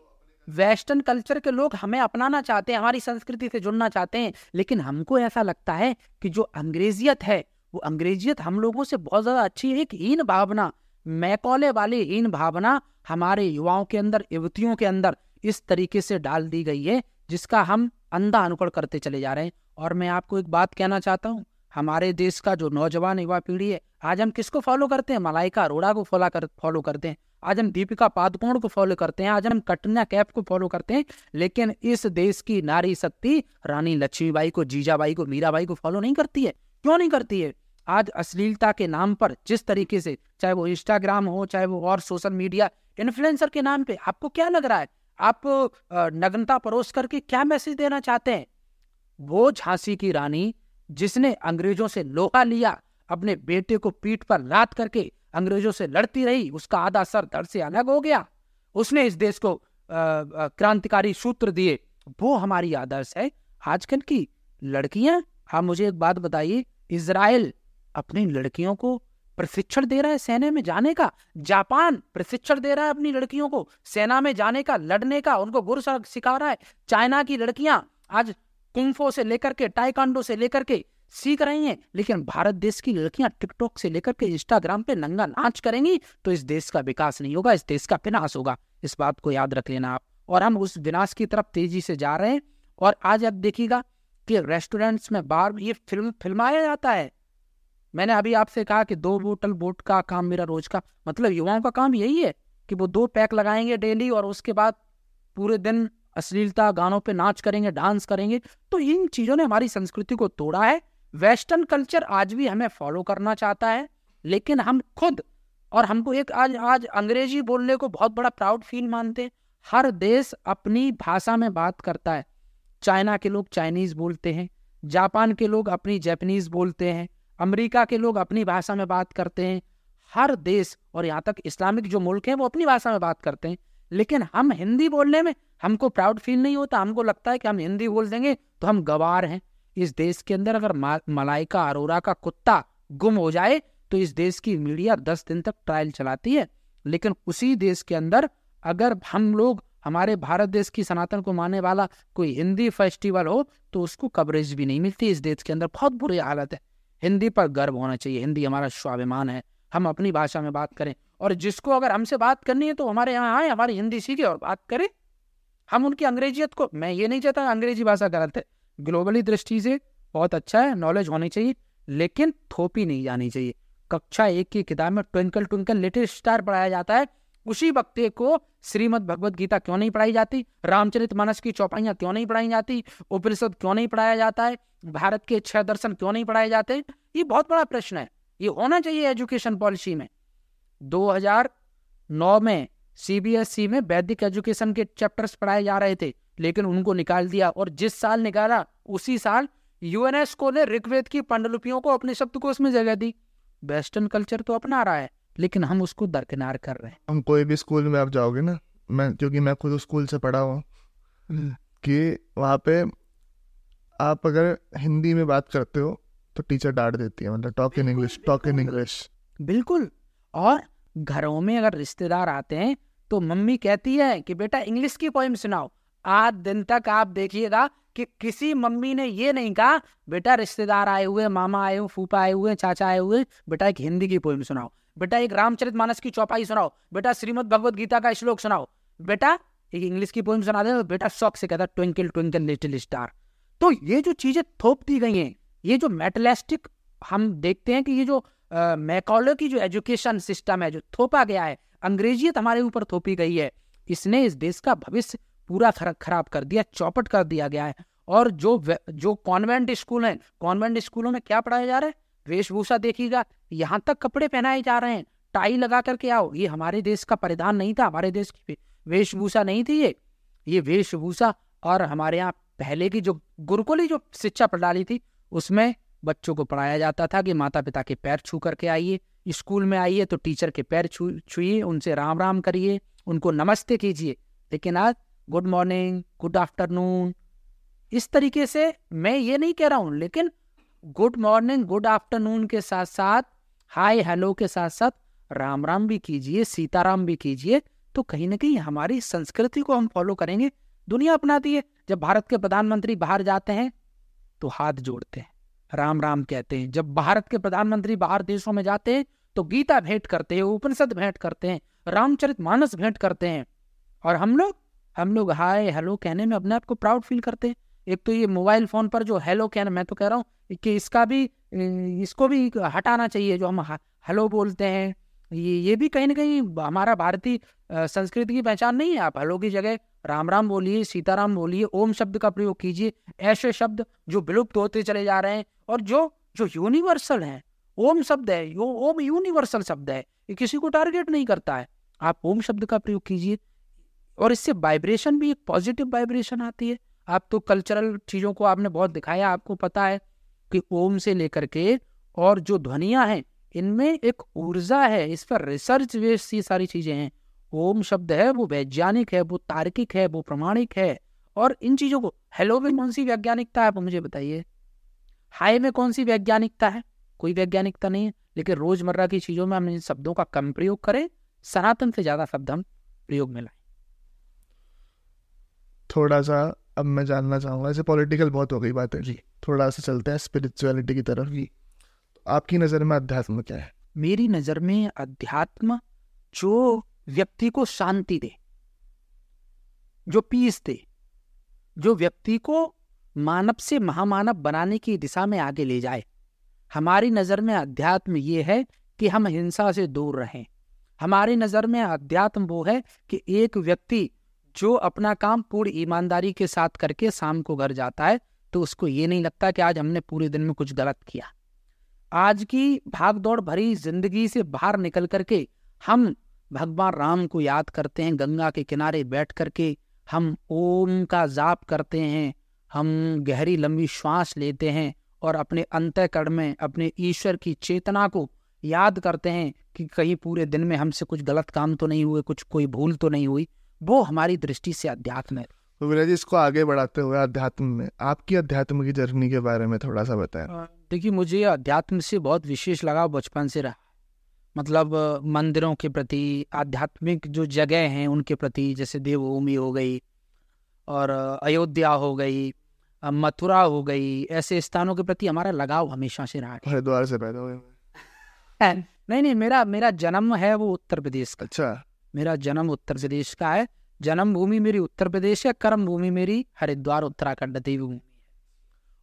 वेस्टर्न कल्चर के लोग हमें अपनाना चाहते हैं हमारी संस्कृति से जुड़ना चाहते हैं लेकिन हमको ऐसा लगता है कि जो अंग्रेजियत है वो अंग्रेजियत हम लोगों से बहुत ज़्यादा अच्छी है एक हीन भावना। मैकौले वाली हीन भावना हमारे युवाओं के अंदर युवतियों के अंदर इस तरीके से डाल दी गई है जिसका हम अंधा अनुकरण करते चले जा रहे हैं। और मैं आपको एक बात कहना चाहता हूँ। हमारे देश का जो नौजवान युवा पीढ़ी है, आज हम किसको फॉलो करते हैं? मलाइका अरोड़ा को फॉलो कर फॉलो करते हैं। आज हम दीपिका पादुकोण को फॉलो करते हैं। आज हम कटना कैफ को फॉलो करते हैं। लेकिन इस देश की नारी शक्ति रानी लक्ष्मीबाई को, जीजाबाई को, मीराबाई को फॉलो नहीं करती है। क्यों नहीं करती है? आज अश्लीलता के नाम पर जिस तरीके से, चाहे वो इंस्टाग्राम हो, चाहे वो और सोशल मीडिया इन्फ्लुएंसर के नाम पे, आपको क्या लग रहा है? आप नग्नता परोस करके क्या मैसेज देना चाहते हैं? वो झांसी की रानी, जिसने अंग्रेज़ों से लोहा लिया, अपने बेटे को पीठ पर लात करके अंग्रेज़ों से लड़ती रही, उसका आधा सर धड़ से अलग हो गया। उसने इस देश को क्रांतिकारी सूत्र दिए। वो हमारी आदर्श है। आजकल की लड़कियाँ, आप मुझे एक बात बताइए इसराइल अपनी लड़कियों को प्रशिक्षण दे रहा है सेना में जाने का। जापान प्रशिक्षण दे रहा है अपनी लड़कियों को। सेना में जाने का, लड़ने का, उनको गुर सिखा रहा है। चाइना की लड़कियाँ आज कुंफो से लेकर के टाइकांडो से लेकर के सीख रही हैं, लेकिन भारत देश की लड़कियाँ टिकटॉक से लेकर के इंस्टाग्राम पे नंगा नाच करेंगी तो इस देश का विकास नहीं होगा, इस देश का विनाश होगा। इस बात को याद रख लेना आप। और हम उस विनाश की तरफ़ तेज़ी से जा रहे हैं। और आज आप देखिएगा कि रेस्टोरेंट्स में बार ये फ़िल्म, फिल्माया जाता है। मैंने अभी आपसे कहा कि दो बोतल बोट का काम मेरा रोज का मतलब युवाओं का काम यही है कि वो दो पैक लगाएँगे डेली और उसके बाद पूरे दिन अश्लीलता गानों पे नाच करेंगे, डांस करेंगे। तो इन चीज़ों ने हमारी संस्कृति को तोड़ा है। वेस्टर्न कल्चर आज भी हमें फॉलो करना चाहता है, लेकिन हम खुद और हमको एक आज आज अंग्रेज़ी बोलने को बहुत बड़ा प्राउड फील मानते हैं। हर देश अपनी भाषा में बात करता है। चाइना के लोग चाइनीज़ बोलते हैं, जापान के लोग अपनी जैपनीज बोलते हैं अमेरिका के लोग अपनी भाषा में बात करते हैं। हर देश और यहाँ तक इस्लामिक जो मुल्क हैं, वो अपनी भाषा में बात करते हैं। लेकिन हम हिंदी बोलने में हमको प्राउड फील नहीं होता। हमको लगता है कि हम हिंदी बोल देंगे तो हम गवार हैं। इस देश के अंदर अगर मलाइका अरोरा का कुत्ता गुम हो जाए तो इस देश की मीडिया दस दिन तक ट्रायल चलाती है। लेकिन उसी देश के अंदर अगर हम लोग, हमारे भारत देश की सनातन को मानने वाला कोई हिंदी फेस्टिवल हो तो उसको कवरेज भी नहीं मिलती। इस देश के अंदर बहुत बुरी हालत है। हिंदी पर गर्व होना चाहिए। हिंदी हमारा स्वाभिमान है। हम अपनी भाषा में बात करें और जिसको अगर हमसे बात करनी है तो हमारे यहाँ आए, हमारी हिंदी सीखे और बात करें। हम उनकी अंग्रेजियत को, मैं ये नहीं चाहता अंग्रेज़ी भाषा गलत है। ग्लोबली दृष्टि से बहुत अच्छा है नॉलेज होनी चाहिए, लेकिन थोपी नहीं जानी चाहिए। कक्षा एक की किताब में ट्विंकल ट्विंकल लिटिल स्टार पढ़ाया जाता है। उसी वक्ते को श्रीमद भगवत गीता क्यों नहीं पढ़ाई जाती? रामचरित मानस की चौपाइयाँ क्यों नहीं पढ़ाई जाती? उपनिषद क्यों नहीं पढ़ाया जाता है? भारत के छह दर्शन क्यों नहीं पढ़ाए जाते? ये बहुत बड़ा प्रश्न है। ये होना चाहिए एजुकेशन पॉलिसी में। 2009 में सीबीएसई में वैदिक एजुकेशन के चैप्टर्स पढ़ाए जा रहे थे, लेकिन उनको निकाल दिया और जिस साल निकाला, उसी साल यूएनएसको ने ऋग्वेद की पांडुलिपियों को अपने शब्द को उसमें जगह दी। वेस्टर्न कल्चर तो अपना रहा है। लेकिन हम उसको दरकिनार कर रहे हैं। हम कोई भी स्कूल में आप जाओगे ना मैं क्योंकि मैं खुद स्कूल से पढ़ा हुआ हम्म। कि वहाँ पे आप अगर हिंदी में बात करते हो तो टीचर डांट देती है मतलब talk in English talk in English. बिल्कुल। और घरों में अगर रिश्तेदार आते हैं तो मम्मी कहती है कि बेटा इंग्लिश की पोइम सुनाओ। आज दिन तक आप देखिएगा कि किसी मम्मी ने ये नहीं कहा बेटा रिश्तेदार आए हुए मामा आए हुए फूफा आए हुए चाचा आए हुए बेटा एक हिंदी की पोइम सुनाओ। बेटा, एक रामचरित मानस की चौपाई सुनाओ। बेटा, श्रीमद भगवत गीता का श्लोक सुनाओ। बेटा, एक इंग्लिश की पोइम सुना दे बेटा, शौक से कहता ट्विंकल ट्विंकल लिटिल स्टार तो ये जो चीज़ें थोप दी गई हैं, ये जो मेटलिस्टिक हम देखते हैं कि ये जो मैकॉलो की जो एजुकेशन सिस्टम है, जो थोपा गया है अंग्रेजियत हमारे ऊपर थोपी गई है, इसने इस देश का भविष्य पूरा खराब कर दिया, चौपट कर दिया गया है। और जो जो कॉन्वेंट स्कूल हैं कॉन्वेंट स्कूलों में क्या पढ़ाया जा रहा है? वेशभूषा देखिएगा, यहाँ तक कपड़े पहनाए जा रहे हैं, टाई लगा करके आओ। ये हमारे देश का परिधान नहीं था, हमारे देश की वेशभूषा नहीं थी ये। ये वेशभूषा और हमारे यहाँ पहले की जो गुरुकुली जो शिक्षा प्रणाली थी, उसमें बच्चों को पढ़ाया जाता था कि माता पिता के पैर छू करके आइए, स्कूल में आइए तो टीचर के पैर छू, छुइए, उनसे राम राम करिए, उनको नमस्ते कीजिए। लेकिन आज गुड मॉर्निंग, गुड आफ्टरनून, इस तरीके से मैं ये नहीं कह रहा हूँ, लेकिन गुड मॉर्निंग, गुड आफ्टरनून के साथ साथ, हाय, हेलो के साथ साथ, राम राम भी कीजिए, सीताराम भी कीजिए। तो कहीं ना कहीं हमारी संस्कृति को हम फॉलो करेंगे। दुनिया अपनाती है, जब भारत के प्रधानमंत्री बाहर जाते हैं तो हाथ जोड़ते हैं, राम राम कहते हैं। जब भारत के प्रधानमंत्री बाहर देशों में जाते हैं तो गीता भेंट करते हैं, उपनिषद भेंट करते हैं, रामचरित मानस भेंट करते हैं। और हम लोग हम लोग हाय, हेलो कहने में अपने आप को प्राउड फील करते हैं। एक तो ये मोबाइल फ़ोन पर जो हेलो कहना मैं तो कह रहा हूँ कि इसका भी, इसको भी हटाना चाहिए, जो हम हेलो बोलते हैं। ये ये भी कहीं ना कहीं हमारा भारतीय संस्कृति की पहचान नहीं है। आप हेलो की जगह राम राम बोलिए, सीताराम बोलिए, ओम शब्द का प्रयोग कीजिए, ऐसे शब्द जो विलुप्त होते चले जा रहे हैं और जो जो यूनिवर्सल है। ओम शब्द है, यो, ओम यूनिवर्सल शब्द है। ये किसी को टारगेट नहीं करता है। आप ओम शब्द का प्रयोग कीजिए और इससे वाइब्रेशन भी, एक पॉजिटिव वाइब्रेशन आती है। आप तो कल्चरल चीज़ों को आपने बहुत दिखाया, आपको पता है कि ओम से लेकर के और जो ध्वनिया हैं, इनमें एक ऊर्जा है, इस पर रिसर्च बेस्ड ये सारी चीज़ें हैं। ओम शब्द है, वो वैज्ञानिक है, वो तार्किक है, वो प्रमाणिक है और इन चीज़ों को हेलो में कौन सी वैज्ञानिकता है, आप मुझे बताइए। हाई में कौन सी वैज्ञानिकता है? कोई वैज्ञानिकता नहीं है, लेकिन रोज़मर्रा की चीज़ों में हम इन शब्दों का कम प्रयोग करें, सनातन से ज़्यादा शब्द हम प्रयोग में लाएँ। थोड़ा सा अब मैं जानना चाहूँगा जैसे पॉलिटिकल बहुत हो गई बात। है जी। थोड़ा सा चलते हैं स्पिरिचुअलिटी की तरफ़। जी। तो आपकी नज़र में अध्यात्म क्या है? मेरी नज़र में अध्यात्म जो व्यक्ति को शांति दे जो पीस दे जो व्यक्ति को मानव से महामानव बनाने की दिशा में आगे ले जाए। हमारी नज़र में अध्यात्म ये है कि हम हिंसा से दूर रहें। हमारी नज़र में अध्यात्म वो है कि एक व्यक्ति जो अपना काम पूरी ईमानदारी के साथ करके शाम को घर जाता है तो उसको ये नहीं लगता कि आज हमने पूरे दिन में कुछ गलत किया। आज की भाग दौड़ भरी ज़िंदगी से बाहर निकल करके हम भगवान राम को याद करते हैं, गंगा के किनारे बैठ करके हम ओम का जाप करते हैं, हम गहरी लंबी श्वास लेते हैं और अपने अंतकरण में, अपने ईश्वर की चेतना को याद करते हैं कि कहीं पूरे दिन में हमसे कुछ गलत काम तो नहीं हुए, कुछ कोई भूल तो नहीं हुई। वो हमारी दृष्टि से अध्यात्म है। तो विनय जी इसको आगे बढ़ाते हुए अध्यात्म में आपकी अध्यात्म की जर्नी के बारे में थोड़ा सा बताएँ। देखिए मुझे अध्यात्म से बहुत विशेष लगाव बचपन से रहा। मतलब मंदिरों के प्रति आध्यात्मिक जो जगह हैं उनके प्रति जैसे देवभूमि हो गई और अयोध्या हो गई मथुरा हो गई ऐसे स्थानों के प्रति हमारा लगाव हमेशा से रहा हरिद्वार से पैदा हुए। नहीं नहीं मेरा मेरा जन्म है वो उत्तर प्रदेश का। अच्छा। मेरा जन्म उत्तर प्रदेश का है। जन्म भूमि मेरी उत्तर प्रदेश है, कर्म भूमि मेरी हरिद्वार, उत्तराखंड देवी भूमि है।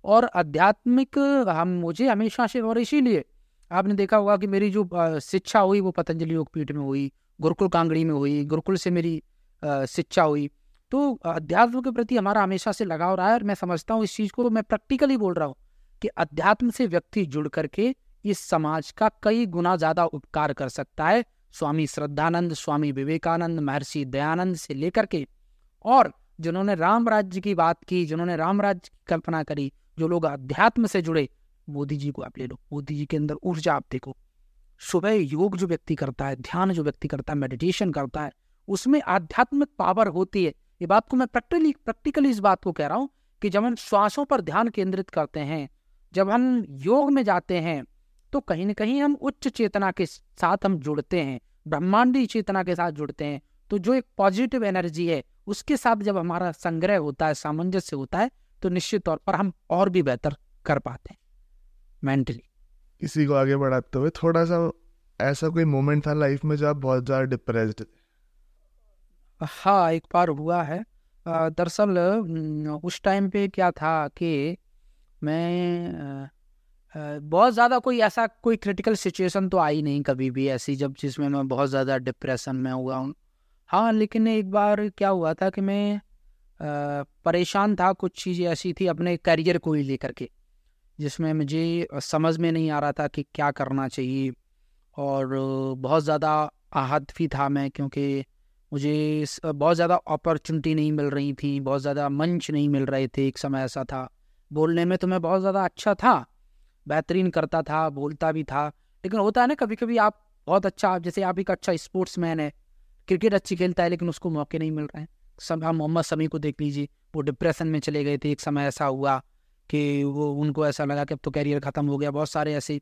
और आध्यात्मिक, हम, मुझे हमेशा से और इसीलिए आपने देखा होगा कि मेरी जो शिक्षा हुई वो पतंजलि योगपीठ में हुई, गुरुकुल कांगड़ी में हुई, गुरुकुल से मेरी शिक्षा हुई। तो अध्यात्म के प्रति हमारा हमेशा से लगाव रहा है और मैं समझता हूँ इस चीज़ को मैं प्रैक्टिकली बोल रहा हूँ कि अध्यात्म से व्यक्ति जुड़ करके इस समाज का कई गुना ज़्यादा उपकार कर सकता है। स्वामी श्रद्धानंद, स्वामी विवेकानंद, महर्षि दयानंद से लेकर के और जिन्होंने राम राज्य की बात की, जिन्होंने राम राज्य की कल्पना करी, जो लोग अध्यात्म से जुड़े, मोदी जी को आप ले लो। मोदी जी के अंदर ऊर्जा आप देखो। सुबह योग जो व्यक्ति करता है, ध्यान जो व्यक्ति करता है मेडिटेशन करता है, उसमें आध्यात्मिक पावर होती है। ये बात को मैं प्रैक्टिकली प्रैक्टिकली इस बात को कह रहा हूँ कि जब हम श्वासों पर ध्यान केंद्रित करते हैं, जब हम योग में जाते हैं तो कहीं ना कहीं हम उच्च चेतना के साथ हम जुड़ते हैं ब्रह्मांडी चेतना के साथ जुड़ते हैं। तो जो एक पॉजिटिव एनर्जी है उसके साथ जब हमारा संग्रह होता है सामंजस्य होता है तो निश्चित तौर पर हम और भी बेहतर कर पाते हैं मेंटली इसी को आगे बढ़ाते हुए थोड़ा सा ऐसा कोई मोमेंट था लाइफ में जो आप बहुत ज़्यादा डिप्रेस हाँ एक बार हुआ है। दरअसल उस टाइम पे क्या था कि मैं बहुत ज़्यादा कोई ऐसा कोई क्रिटिकल सिचुएशन तो आई नहीं कभी भी ऐसी, जब जिसमें मैं बहुत ज़्यादा डिप्रेशन में हुआ हूँ। हाँ लेकिन एक बार क्या हुआ था कि मैं परेशान था, कुछ चीज़ें ऐसी थी अपने करियर को ही लेकर के, जिसमें मुझे समझ में नहीं आ रहा था कि क्या करना चाहिए। और बहुत ज़्यादा आहत भी था मैं, क्योंकि मुझे बहुत ज़्यादा अपॉर्चुनिटी नहीं मिल रही थी, बहुत ज़्यादा मंच नहीं मिल रहे थे एक समय ऐसा था। बोलने में तो मैं बहुत ज़्यादा अच्छा था बेहतरीन करता था, बोलता भी था। लेकिन होता है ना कभी कभी आप बहुत अच्छा जैसे आप एक अच्छा स्पोर्ट्स मैन है, क्रिकेट अच्छी खेलता है, लेकिन उसको मौके नहीं मिल रहे हैं। सब आप मोहम्मद समी को देख लीजिए, वो डिप्रेशन में चले गए थे, एक समय ऐसा हुआ कि वो, उनको ऐसा लगा कि अब तो कैरियर ख़त्म हो गया। बहुत सारे ऐसे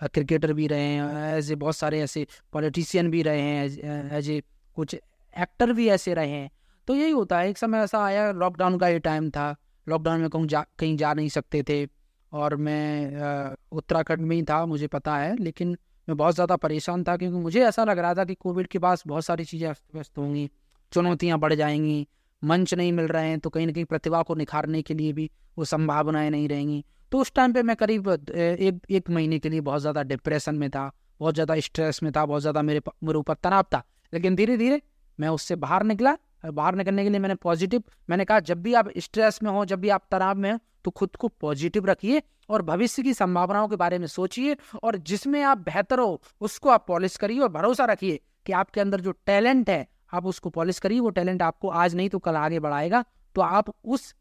क्रिकेटर भी रहे हैं एज ए बहुत सारे ऐसे पॉलिटिशियन भी रहे हैं एज ए कुछ एक्टर भी ऐसे रहे हैं। तो यही होता है, एक समय ऐसा आया लॉकडाउन का ये टाइम था। लॉकडाउन में कहूँ जा, कहीं जा नहीं सकते थे। और मैं उत्तराखंड में ही था, मुझे पता है, लेकिन मैं बहुत ज़्यादा परेशान था क्योंकि मुझे ऐसा लग रहा था कि कोविड के पास बहुत सारी चीज़ें अस्त, व्यस्त होंगी, चुनौतियाँ बढ़ जाएँगी, मंच नहीं मिल रहे हैं तो कहीं ना कहीं प्रतिभा को निखारने के लिए भी वो संभावनाएँ नहीं रहेंगी। तो उस टाइम पे मैं करीब एक एक महीने के लिए बहुत ज़्यादा डिप्रेशन में था, बहुत ज़्यादा स्ट्रेस में था, बहुत ज़्यादा मेरे मेरे ऊपर तनाव था, लेकिन धीरे धीरे मैं उससे बाहर निकला बाहर निकलने के लिए मैंने पॉजिटिव मैंने कहा, जब भी आप स्ट्रेस में हो, जब भी आप तनाव में हो तो खुद को पॉजिटिव रखिए और भविष्य की संभावनाओं के बारे में सोचिए और जिसमें आप बेहतर हो, उसको आप पॉलिश करिए और भरोसा रखिए कि आपके अंदर जो टैलेंट है, आप उसको पॉलिश करिए। वो टैलेंट आपको आज नहीं तो कल आगे बढ़ाएगा। तो आप उस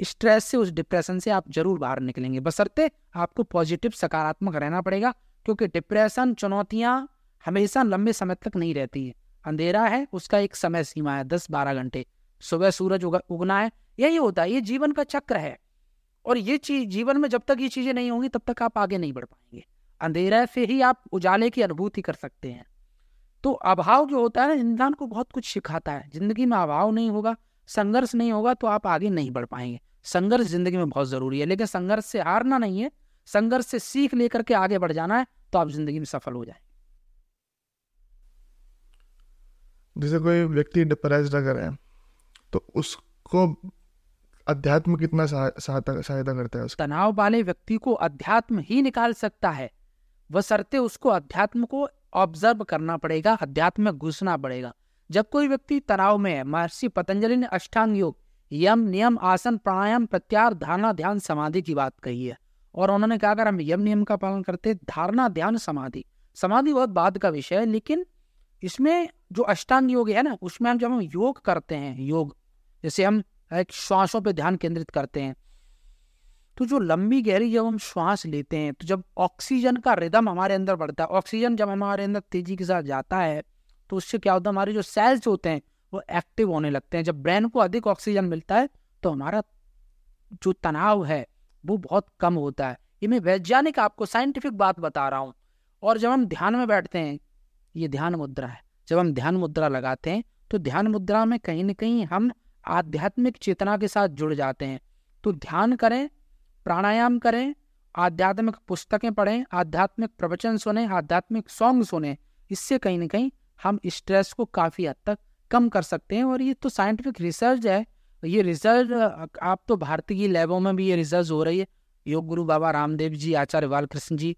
स्ट्रेस से, उस डिप्रेशन से आप ज़रूर बाहर निकलेंगे। बसरते आपको पॉजिटिव सकारात्मक रहना पड़ेगा, क्योंकि डिप्रेशन चुनौतियाँ हमेशा लंबे समय तक नहीं रहती है। अंधेरा है, उसका एक समय सीमा है दस बारह घंटे। सुबह सूरज उगना है, यही होता है, ये जीवन का चक्र है। और ये चीज़, जीवन में जब तक ये चीज़ें नहीं होंगी, तब तक आप आगे नहीं बढ़ पाएँगे। अंधेरा से ही आप उजाले की अनुभूति कर सकते हैं। तो अभाव जो होता है ना, इंसान को बहुत कुछ सिखाता है। ज़िंदगी में अभाव नहीं होगा, संघर्ष नहीं होगा तो आप आगे नहीं बढ़ पाएँगे। संघर्ष ज़िंदगी में बहुत ज़रूरी है, लेकिन संघर्ष से हारना नहीं है। संघर्ष से सीख लेकर के आगे बढ़ जाना है तो आप ज़िंदगी में सफल हो जाए जैसे कोई व्यक्ति डिप्रेस्ड अगर है तो उसको अध्यात्म कितना सहायता सहायता करता है तनाव वाले व्यक्ति को अध्यात्म ही निकाल सकता है। वह सरते उसको अध्यात्म को ऑब्ज़र्व करना पड़ेगा, अध्यात्म में घुसना पड़ेगा। जब कोई व्यक्ति तनाव में है, महर्षि पतंजलि ने अष्टांग योग, यम, नियम, आसन, प्राणायाम प्रत्यार धारणा, ध्यान, समाधि की बात कही है। और उन्होंने कहा, अगर हम यम, नियम का पालन करते, धारणा, ध्यान, समाधि। समाधि बहुत बाद का विषय है, लेकिन इसमें जो अष्टांग योग है ना, उसमें हम जब हम योग करते हैं, योग, जैसे हम एक श्वासों पर ध्यान केंद्रित करते हैं तो जो लंबी गहरी जब हम श्वास लेते हैं तो जब ऑक्सीजन का रिदम हमारे अंदर बढ़ता है, ऑक्सीजन जब हमारे अंदर तेज़ी के साथ जाता है तो उससे क्या होता है, हमारे जो सेल्स होते हैं, वो एक्टिव होने लगते हैं। जब ब्रेन को अधिक ऑक्सीजन मिलता है तो हमारा जो तनाव है, वो बहुत कम होता है। ये मैं वैज्ञानिक आपको साइंटिफिक बात बता रहा हूँ। और जब हम ध्यान में बैठते हैं ये ध्यान मुद्रा है। जब हम ध्यान मुद्रा लगाते हैं तो ध्यान मुद्रा में कहीं ना कहीं हम आध्यात्मिक चेतना के साथ जुड़ जाते हैं। तो ध्यान करें, प्राणायाम करें, आध्यात्मिक पुस्तकें पढ़ें, आध्यात्मिक प्रवचन सुने, आध्यात्मिक सॉन्ग सुने, इससे कहीं ना कहीं हम स्ट्रेस को काफ़ी हद तक कम कर सकते हैं। और ये तो साइंटिफिक रिसर्च है। ये रिसर्च, आप तो भारतीय लैबों में भी ये रिसर्च हो रही है। योग गुरु बाबा रामदेव जी, आचार्य बालकृष्ण जी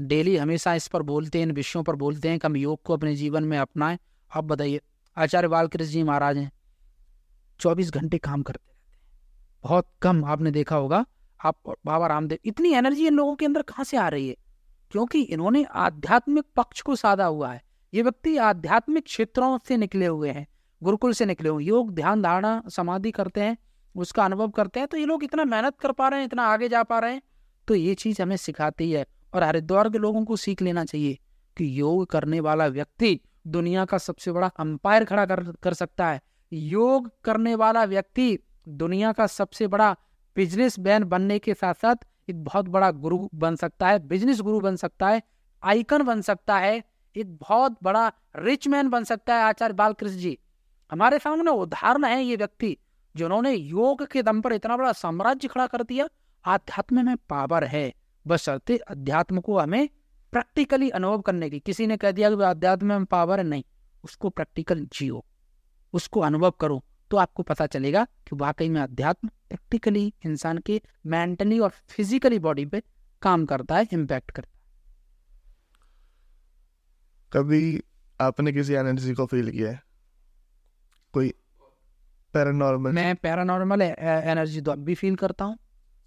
डेली हमेशा इस पर बोलते हैं, इन विषयों पर बोलते हैं कि हम योग को अपने जीवन में अपनाएँ। आप बताइए, आचार्य बालकृष्ण जी महाराज हैं, चौबीस घंटे काम करते रहते हैं। बहुत कम आपने देखा होगा, आप बाबा रामदेव, इतनी एनर्जी इन लोगों के अंदर कहाँ से आ रही है? क्योंकि इन्होंने आध्यात्मिक पक्ष को साधा हुआ है। ये व्यक्ति आध्यात्मिक क्षेत्रों से निकले हुए हैं, गुरुकुल से निकले हुए योग, ध्यान, धारणा, समाधि करते हैं, उसका अनुभव करते हैं तो ये लोग इतना मेहनत कर पा रहे हैं, इतना आगे जा पा रहे हैं। तो ये चीज़ हमें सिखाती है। और हरिद्वार के लोगों को सीख लेना चाहिए कि योग करने वाला व्यक्ति दुनिया का सबसे बड़ा अंपायर खड़ा कर कर सकता है। योग करने वाला व्यक्ति दुनिया का सबसे बड़ा बिज़नेस मैन बनने के साथ साथ एक बहुत बड़ा गुरु बन सकता है बिज़नेस गुरु बन सकता है आइकन बन सकता है, एक बहुत बड़ा रिच मैन बन सकता है आचार्य बालकृष्ण जी। हमारे सामने उदाहरण है ये व्यक्ति जिन्होंने योग के दम पर इतना बड़ा साम्राज्य खड़ा कर दिया, आध्यात्म में पावर है। बशर्ते अध्यात्म को हमें प्रैक्टिकली अनुभव करने की। किसी ने कह दिया कि अध्यात्म में पावर है? नहीं। उसको प्रैक्टिकल जियो। उसको अनुभव करो तो आपको पता चलेगा कि वाकई में अध्यात्म प्रैक्टिकली इंसान के मेंटली और फिजिकली बॉडी पे काम करता है इम्पैक्ट करता है। कभी आपने किसी एनर्जी को फील किया है? कोई पैरानॉर्मल मैं पैरानॉर्मल एनर्जी तो अब भी फील करता हूँ।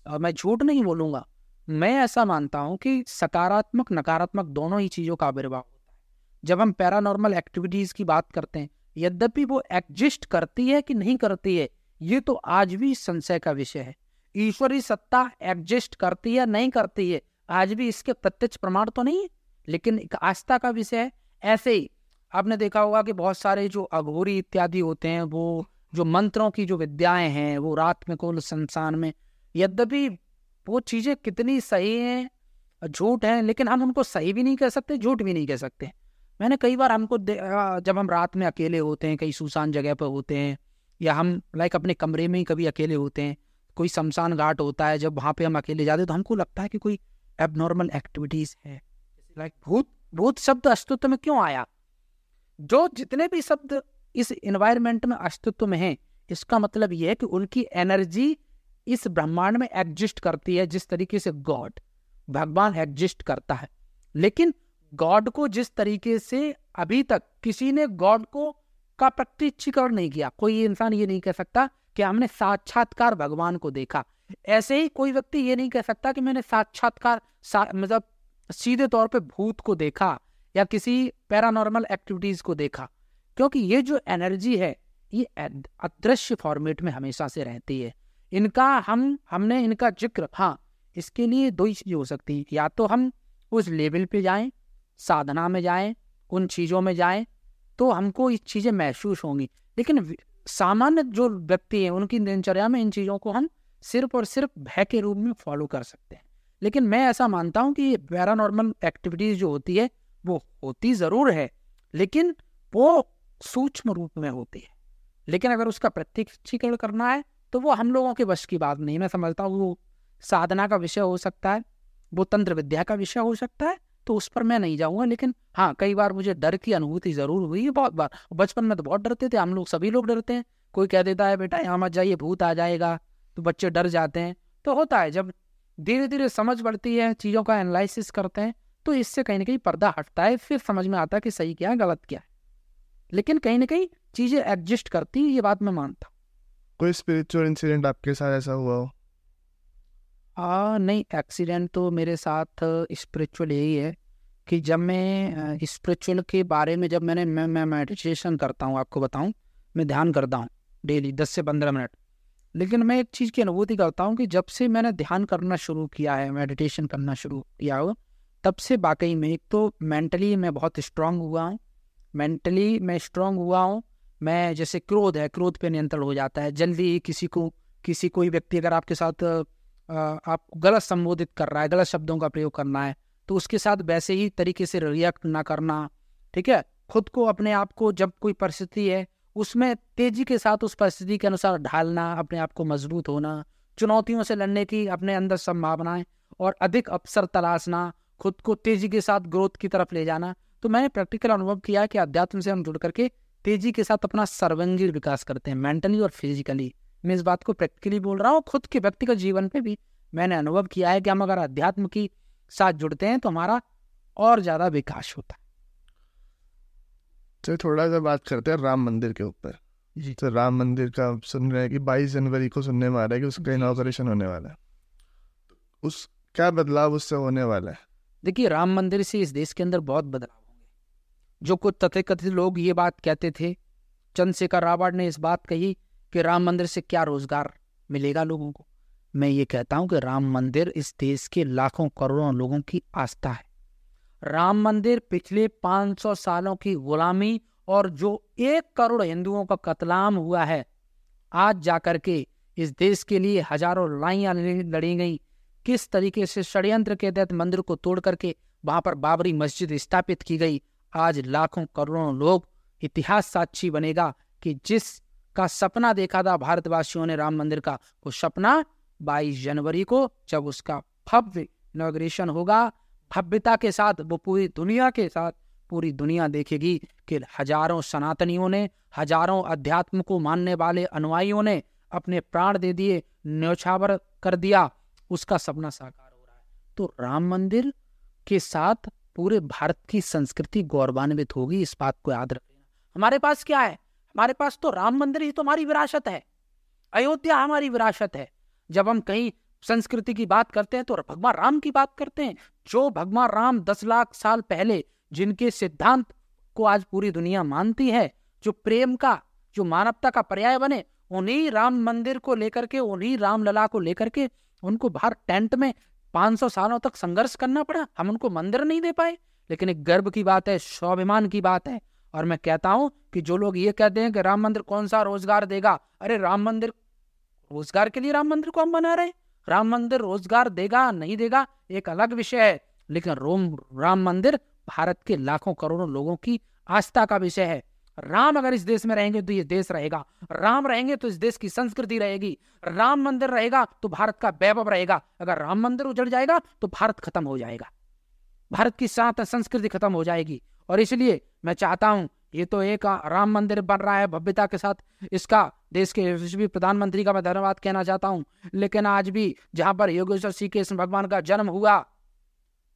और मैं झूठ नहीं बोलूँगा। मैं ऐसा मानता हूँ कि सकारात्मक, नकारात्मक दोनों ही चीज़ों का आविर्भाव होता है। जब हम पैरानॉर्मल एक्टिविटीज़ की बात करते हैं, यद्यपि वो एग्जिस्ट करती है कि नहीं करती है, ये तो आज भी संशय का विषय है। ईश्वरी सत्ता एग्जिस्ट करती है, नहीं करती है, आज भी इसके प्रत्यक्ष प्रमाण तो नहीं है। लेकिन एक आस्था का विषय है। ऐसे ही आपने देखा होगा कि बहुत सारे जो अघोरी इत्यादि होते हैं, वो जो मंत्रों की जो विद्याएँ हैं, वो रात में कुल संसार में, यद्यपि वो चीज़ें कितनी सही हैं झूठ हैं, लेकिन हम उनको सही भी नहीं कह सकते, झूठ भी नहीं कह सकते। मैंने कई बार हमको जब हम रात में अकेले होते हैं कहीं सुसान जगह पर होते हैं, या हम लाइक अपने कमरे में ही कभी अकेले होते हैं, कोई शमशान घाट होता है, जब वहाँ पे हम अकेले जाते हैं तो हमको लगता है कि कोई एबनॉर्मल एक्टिविटीज़ है। लाइक भूत भूत शब्द अस्तित्व में क्यों आया? जो जितने भी शब्द इस इन्वायरमेंट में अस्तित्व में हैं, इसका मतलब यह है कि उनकी एनर्जी इस ब्रह्मांड में एग्जिस्ट करती है जिस तरीके से गॉड भगवान एग्जिस्ट करता है। लेकिन गॉड को जिस तरीके से अभी तक किसी ने गॉड को का प्रत्यक्षीकरण नहीं किया कोई इंसान ये नहीं कह सकता कि हमने साक्षात्कार भगवान को देखा। ऐसे ही कोई व्यक्ति ये नहीं कह सकता कि मैंने साक्षात्कार सा, मतलब सीधे तौर पे भूत को देखा या किसी पैरानॉर्मल एक्टिविटीज़ को देखा क्योंकि ये जो एनर्जी है ये अदृश्य फॉर्मेट में हमेशा से रहती है। इनका हम, हमने इनका ज़िक्र हाँ इसके लिए दो ही चीज़ हो सकती है। या तो हम उस लेवल पे जाएँ, साधना में जाएँ, उन चीज़ों में जाएँ तो हमको ये चीज़ें महसूस होंगी। लेकिन सामान्य जो व्यक्ति हैं, उनकी दिनचर्या में इन चीज़ों को हम सिर्फ़ और सिर्फ़ भय के रूप में फॉलो कर सकते हैं। लेकिन मैं ऐसा मानता हूँ कि पैरानॉर्मल एक्टिविटीज़ जो होती है, वो होती ज़रूर है, लेकिन वो सूक्ष्म रूप में होती है। लेकिन अगर उसका प्रत्यक्षीकरण करना है तो वो हम लोगों के वश की बात नहीं, मैं समझता हूँ वो साधना का विषय हो सकता है, वो तंत्र विद्या का विषय हो सकता है तो उस पर मैं नहीं जाऊँगा। लेकिन हाँ कई बार मुझे डर की अनुभूति ज़रूर हुई है बहुत बार। बचपन में तो बहुत डरते थे, हम लोग सभी लोग डरते हैं। कोई कह देता है, बेटा, यहाँ मत जाइए, भूत आ जाएगा। तो बच्चे डर जाते हैं। तो होता है, जब धीरे धीरे समझ बढ़ती है, चीज़ों का एनालिसिस करते हैं तो इससे कहीं ना कहीं पर्दा हटता है, फिर समझ में आता है कि सही क्या है, गलत क्या है। लेकिन कहीं ना कहीं चीज़ें एडजस्ट करती ये बात मैं मानता हूँ। कोई स्पिरिचुअल इंसिडेंट आपके साथ ऐसा हुआ हो? आ, नहीं एक्सीडेंट तो मेरे साथ स्पिरिचुअल यही है कि जब मैं स्पिरिचुअल के बारे में जब मैंने मैं मैं मेडिटेशन करता हूँ आपको बताऊँ मैं ध्यान करता हूँ डेली दस से पंद्रह मिनट। लेकिन मैं एक चीज़ की अनुभूति करता हूँ कि जब से मैंने ध्यान करना शुरू किया है मेडिटेशन करना शुरू किया हो तब से वाकई में एक तो मेंटली मैं बहुत स्ट्रांग हुआ हूँ मेंटली मैं स्ट्रांग हुआ हूँ मैं जैसे क्रोध है, क्रोध पे नियंत्रण हो जाता है। जल्दी किसी को, किसी कोई व्यक्ति अगर आपके साथ आप गलत संबोधित कर रहा है, गलत शब्दों का प्रयोग करना है तो उसके साथ वैसे ही तरीके से रिएक्ट ना करना, ठीक है? खुद को, अपने आप को जब कोई परिस्थिति है, उसमें तेज़ी के साथ उस परिस्थिति के अनुसार ढालना, अपने आप को मज़बूत होना, चुनौतियों से लड़ने की अपने अंदर संभावनाएँ और अधिक अवसर तलाशना, खुद को तेज़ी के साथ ग्रोथ की तरफ़ ले जाना। तो मैंने प्रैक्टिकल अनुभव किया कि अध्यात्म से हम जुड़ करके तेज़ी के साथ अपना सर्वंगीण विकास करते हैं मेंटली और फिजिकली मैं इस बात को प्रैक्टिकली बोल रहा हूँ खुद के व्यक्तिगत जीवन पे भी मैंने अनुभव किया है कि हम अगर अध्यात्म की साथ जुड़ते हैं तो हमारा और ज़्यादा विकास होता है। तो थोड़ा सा बात करते हैं राम मंदिर के ऊपर। जी। तो राम मंदिर का सुन रहे हैं कि 22 जनवरी को सुनने में आ रहा है कि उसका इनॉग्रेशन होने वाला है। उस क्या बदलाव उससे होने वाला है? देखिए राम मंदिर से इस देश के अंदर बहुत बदलाव जो कुछ तथाकथित लोग ये बात कहते थे। चंद्रशेखर रावण ने इस बात कही कि राम मंदिर से क्या रोज़गार मिलेगा लोगों को? मैं ये कहता हूँ कि राम मंदिर इस देश के लाखों करोड़ों लोगों की आस्था है। राम मंदिर पिछले 500 सालों की गुलामी और जो एक करोड़ हिंदुओं का कतलाम हुआ है, आज जाकर के इस देश के लिए हज़ारों लड़ाइयाँ लड़ी गई। किस तरीके से षड्यंत्र के तहत मंदिर को तोड़ करके वहाँ पर बाबरी मस्जिद स्थापित की गई आज लाखों करोड़ों लोग इतिहास साक्षी बनेगा कि जिस का सपना देखा था भारतवासियों ने राम मंदिर का, वो सपना 22 जनवरी को जब उसका भव्य इनोग्रेशन होगा, भव्यता के साथ, वो पूरी दुनिया के साथ, पूरी दुनिया देखेगी कि हज़ारों सनातनियों ने, हज़ारों अध्यात्म को मानने वाले अनुयायियों ने अपने प्राण दे दिए, न्यौछावर कर दिया, उसका सपना साकार हो रहा है। तो राम मंदिर के साथ पूरे भारत की संस्कृति गौरवान्वित होगी, इस बात को याद रखना हमारे पास क्या है? हमारे पास तो राम मंदिर ही तो हमारी विरासत है। अयोध्या हमारी विरासत है। जब हम कहीं संस्कृति की बात करते हैं तो भगवान राम की बात करते हैं। जो भगवान राम दस लाख साल पहले जिनके सिद्धांत को आज पूरी दुनिया मानती है, जो प्रेम का, जो मानवता का पर्याय बने, उन्हीं राम मंदिर को लेकर के, उन्हीं रामलला को लेकर के, उनको बाहर टेंट में 500 सालों तक संघर्ष करना पड़ा। हम उनको मंदिर नहीं दे पाए। लेकिन एक गर्व की बात है, स्वाभिमान की बात है। और मैं कहता हूँ कि जो लोग ये कहते हैं कि राम मंदिर कौन सा रोज़गार देगा, अरे राम मंदिर, रोज़गार के लिए राम मंदिर को हम बना रहे राम मंदिर रोज़गार देगा, नहीं देगा, एक अलग विषय है। लेकिन रोम, राम मंदिर भारत के लाखों करोड़ों लोगों की आस्था का विषय है। राम अगर इस देश में रहेंगे तो ये देश रहेगा। राम रहेंगे तो इस देश की संस्कृति रहेगी। राम मंदिर रहेगा तो भारत का वैभव रहेगा। अगर राम मंदिर उजड़ जाएगा तो भारत खत्म हो जाएगा। भारत की साथ संस्कृति खत्म हो जाएगी। और इसलिए मैं चाहता हूँ, ये तो एक राम मंदिर बन रहा है भव्यता के साथ। इसका देश के यशस्वी प्रधानमंत्री का मैं धन्यवाद कहना चाहता हूँ। लेकिन आज भी जहाँ पर योगेश्वर श्री कृष्ण भगवान का जन्म हुआ,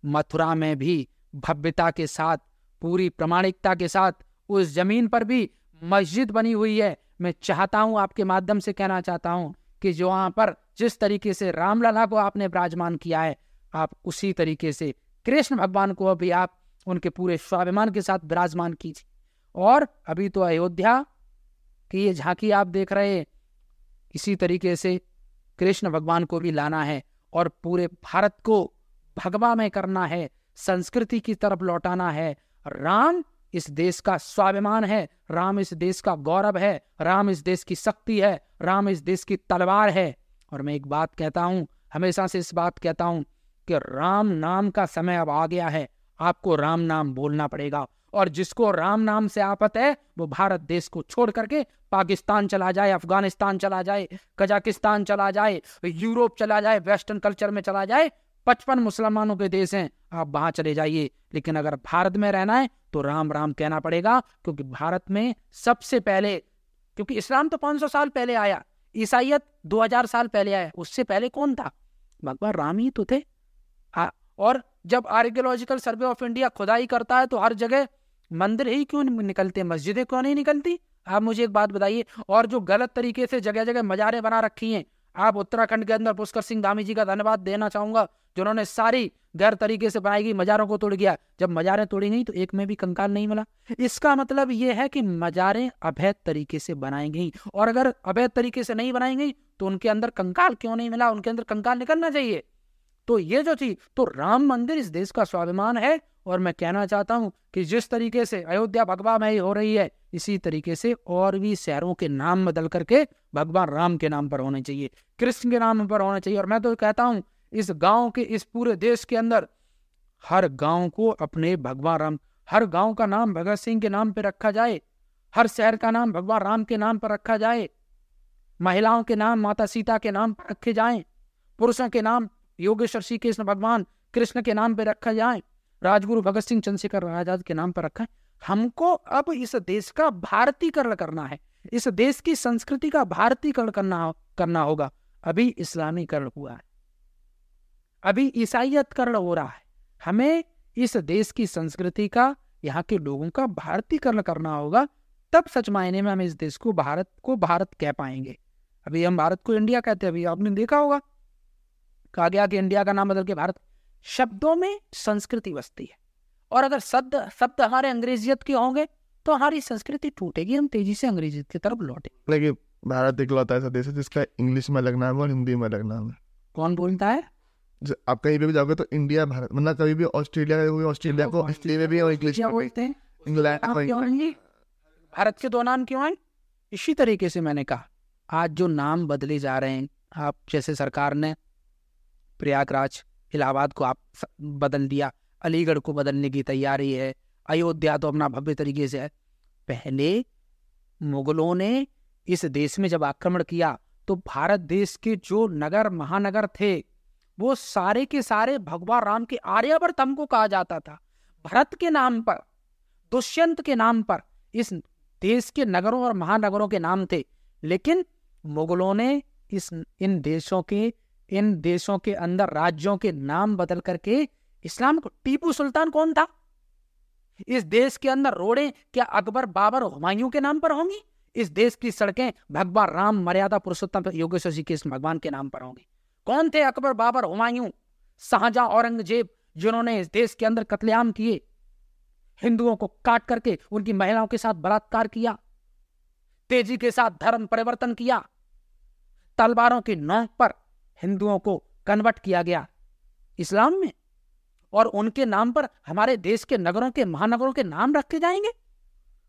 मथुरा में भी भव्यता के साथ, पूरी प्रमाणिकता के साथ उस ज़मीन पर भी मस्जिद बनी हुई है। मैं चाहता हूँ आपके माध्यम से कहना चाहता हूँ कि जो वहाँ पर जिस तरीके से रामलला को आपने विराजमान किया है, आप उसी तरीके से कृष्ण भगवान को अभी आप उनके पूरे स्वाभिमान के साथ विराजमान कीजिए। और अभी तो अयोध्या की ये झांकी आप देख रहे हैं, इसी तरीके से कृष्ण भगवान को भी लाना है और पूरे भारत को भगवा में करना है, संस्कृति की तरफ़ लौटाना है। राम इस देश का स्वाभिमान है। राम इस देश का गौरव है। राम इस देश की शक्ति है। राम इस देश की तलवार है। और मैं एक बात कहता हूँ, हमेशा से इस बात कहता हूँ कि राम नाम का समय अब आ गया है। आपको राम नाम बोलना पड़ेगा। और जिसको राम नाम से आपत है, वो भारत देश को छोड़ करके पाकिस्तान चला जाए, अफ़गानिस्तान चला जाए, कजाकिस्तान चला जाए, यूरोप चला जाए, वेस्टर्न कल्चर में चला जाए पचपन मुसलमानों के देश हैं। आप वहाँ चले जाइए। लेकिन अगर भारत में रहना है तो राम राम कहना पड़ेगा क्योंकि भारत में सबसे पहले क्योंकि इस्लाम तो 500 साल पहले आया। ईसाइत 2000 साल पहले आया। उससे पहले कौन था? भगवान राम ही तो थे। आ, और जब आर्कियोलॉजिकल सर्वे ऑफ़ इंडिया खुदाई करता है तो हर जगह मंदिर ही क्यों निकलते मस्जिदें क्यों नहीं निकलती? आप मुझे एक बात बताइए और जो गलत तरीके से जगह जगह मजारे बना रखी हैं आप उत्तराखंड के अंदर पुष्कर सिंह धामी जी का धन्यवाद देना चाहूँगा, जिन्होंने सारी गैर तरीके से बनाई गई मजारों को तोड़ गया जब मजारें तोड़ी गई तो एक में भी कंकाल नहीं मिला। इसका मतलब यह है कि मजारें अवैध तरीके से बनाई गई, और अगर अवैध तरीके से नहीं बनाई गई तो उनके अंदर कंकाल क्यों नहीं मिला? उनके अंदर कंकाल निकलना चाहिए। तो ये जो थी तो राम मंदिर इस देश का स्वाभिमान है और मैं कहना चाहता हूँ कि जिस तरीके से अयोध्या भगवा में हो रही है, इसी तरीके से और भी शहरों के नाम बदल करके भगवान राम के नाम पर होने चाहिए, कृष्ण के नाम पर होना चाहिए। और मैं तो कहता हूँ, इस गाँव के, इस पूरे देश के अंदर हर गाँव को अपने भगवान राम, हर गाँव का नाम भगत सिंह के नाम पर रखा जाए, हर शहर का नाम भगवान राम के नाम पर रखा जाए, महिलाओं के नाम, माता सीता के नाम पर रखे जाएँ, पुरुषों के नाम योगेश्वर श्री कृष्ण भगवान कृष्ण के नाम पर रखा जाए, राजगुरु भगत सिंह चंद्रशेखर आज़ाद के नाम पर रखा है। हमको अब इस देश का भारतीकरण करना है, इस देश की संस्कृति का भारतीकरण करना करना होगा। अभी इस्लामीकरण हुआ है, अभी ईसाइयतकरण हो रहा है। हमें इस देश की संस्कृति का, यहाँ के लोगों का भारतीकरण करना होगा, तब सच मायने में हम इस देश को भारत को भारत कह पाएँगे। अभी हम भारत को इंडिया कहते हैं, अभी आपने देखा होगा। कहा गया कि इंडिया का नाम बदल के भारत शब्दों में संस्कृति बसती है। और अगर शब्द शब्द हमारे अंग्रेजियत के होंगे तो हमारी संस्कृति टूटेगी हम तेज़ी से अंग्रेजियत की तरफ़ लौटे। लेकिन भारत इकलौता ऐसा देश है जिसका इंग्लिश में अलग नाम है और हिंदी में अलग नाम है। कौन बोलता है? आप कहीं भी जाओगे तो इंडिया भारत मतलब कभी भी ऑस्ट्रेलिया ऑस्ट्रेलिया को ऑस्ट्रेलिया में भी इंग्लिश बोलते हैं? इंग्लैंड भारत के दो नाम क्यों हैं? इसी तरीके से मैंने कहा आज जो नाम बदले जा रहे हैं आप जैसे सरकार ने प्रयागराज, इलाहाबाद को आप बदल दिया। अलीगढ़ को बदलने की तैयारी है। अयोध्या तो अपना भव्य तरीके से है। पहले मुगलों ने इस देश में जब आक्रमण किया तो भारत देश के जो नगर, महानगर थे, वो सारे के सारे भगवान राम के आर्यवर्त हमको कहा जाता था। भरत के नाम पर, दुष्यंत के नाम पर इस देश के नगरों और महानगरों के नाम थे। लेकिन मुगलों ने इस, इन देशों के इन देशों के अंदर राज्यों के नाम बदल करके इस्लाम को टीपू सुल्तान कौन था? इस देश के अंदर रोडे क्या अकबर, बाबर हुमायूं के नाम पर होंगी? इस देश की सड़कें भगवान राम, मर्यादा पुरुषोत्तम योगेश्वर जी के भगवान के नाम पर होंगी। कौन थे अकबर, बाबर, हुमायूं, शाहजहां, औरंगज़ेब, जिन्होंने इस देश के अंदर कत्लेआम किए? हिंदुओं को काट करके उनकी महिलाओं के साथ बलात्कार किया, तेज़ी के साथ धर्म परिवर्तन किया, तलवारों की नोक पर हिंदुओं को कन्वर्ट किया गया इस्लाम में। और उनके नाम पर हमारे देश के नगरों के महानगरों के नाम रखे जाएँगे।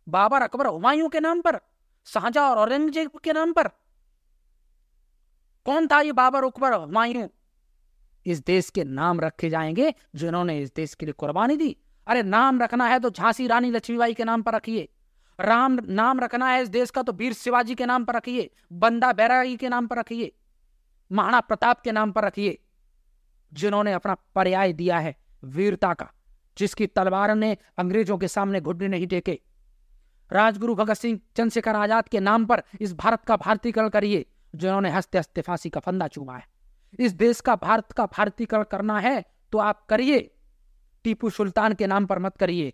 बाबर अकबर हुमायूं के नाम पर, शाहजहां और औरंगज़ेब के नाम पर। कौन था ये बाबर अकबर हुमायूं? इस देश के नाम रखे जाएँगे जिन्होंने इस देश के लिए कुर्बानी दी। अरे नाम रखना है तो झांसी रानी लक्ष्मीबाई के नाम पर रखिए। राम नाम रखना है इस देश का तो वीर शिवाजी के नाम पर रखिए। बंदा बैरागी के नाम पर रखिए। महाराणा प्रताप के नाम पर रखिए, जिन्होंने अपना पर्याय दिया है वीरता का, जिसकी तलवार ने अंग्रेज़ों के सामने घुटने नहीं टेके। राजगुरु भगत सिंह चंद्रशेखर आज़ाद के नाम पर इस भारत का भारतीकरण करिए, जिन्होंने हँसते हँसते फांसी का फंदा चूमा है। इस देश का भारत का भारतीकरण करना है तो आप करिए। टीपू सुल्तान के नाम पर मत करिए।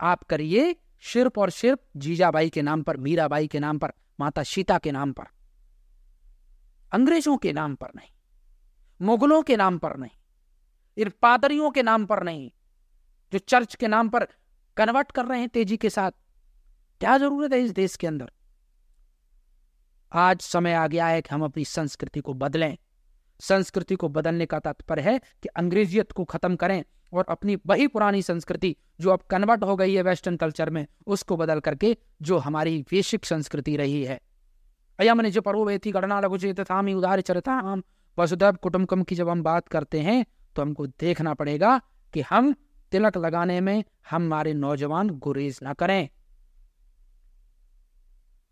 आप करिए सिर्फ़ और सिर्फ़ जीजाबाई के नाम पर, मीराबाई के नाम पर, माता सीता के नाम पर। अंग्रेज़ों के नाम पर नहीं, मुगलों के नाम पर नहीं, इन पादरियों के नाम पर नहीं, जो चर्च के नाम पर कन्वर्ट कर रहे हैं तेज़ी के साथ। क्या ज़रूरत है इस देश के अंदर? आज समय आ गया है कि हम अपनी संस्कृति को बदलें। संस्कृति को बदलने का तात्पर्य है कि अंग्रेजियत को खत्म करें और अपनी वही पुरानी संस्कृति जो अब कन्वर्ट हो गई है वेस्टर्न कल्चर में, उसको बदल करके जो हमारी वैश्विक संस्कृति रही है। अयम निज परोवेथी गणना लघु चेतामी उदार चरता हम वसुदैव कुटुम्बकम की जब हम बात करते हैं तो हमको देखना पड़ेगा कि हम तिलक लगाने में हमारे नौजवान गुरेज ना करें।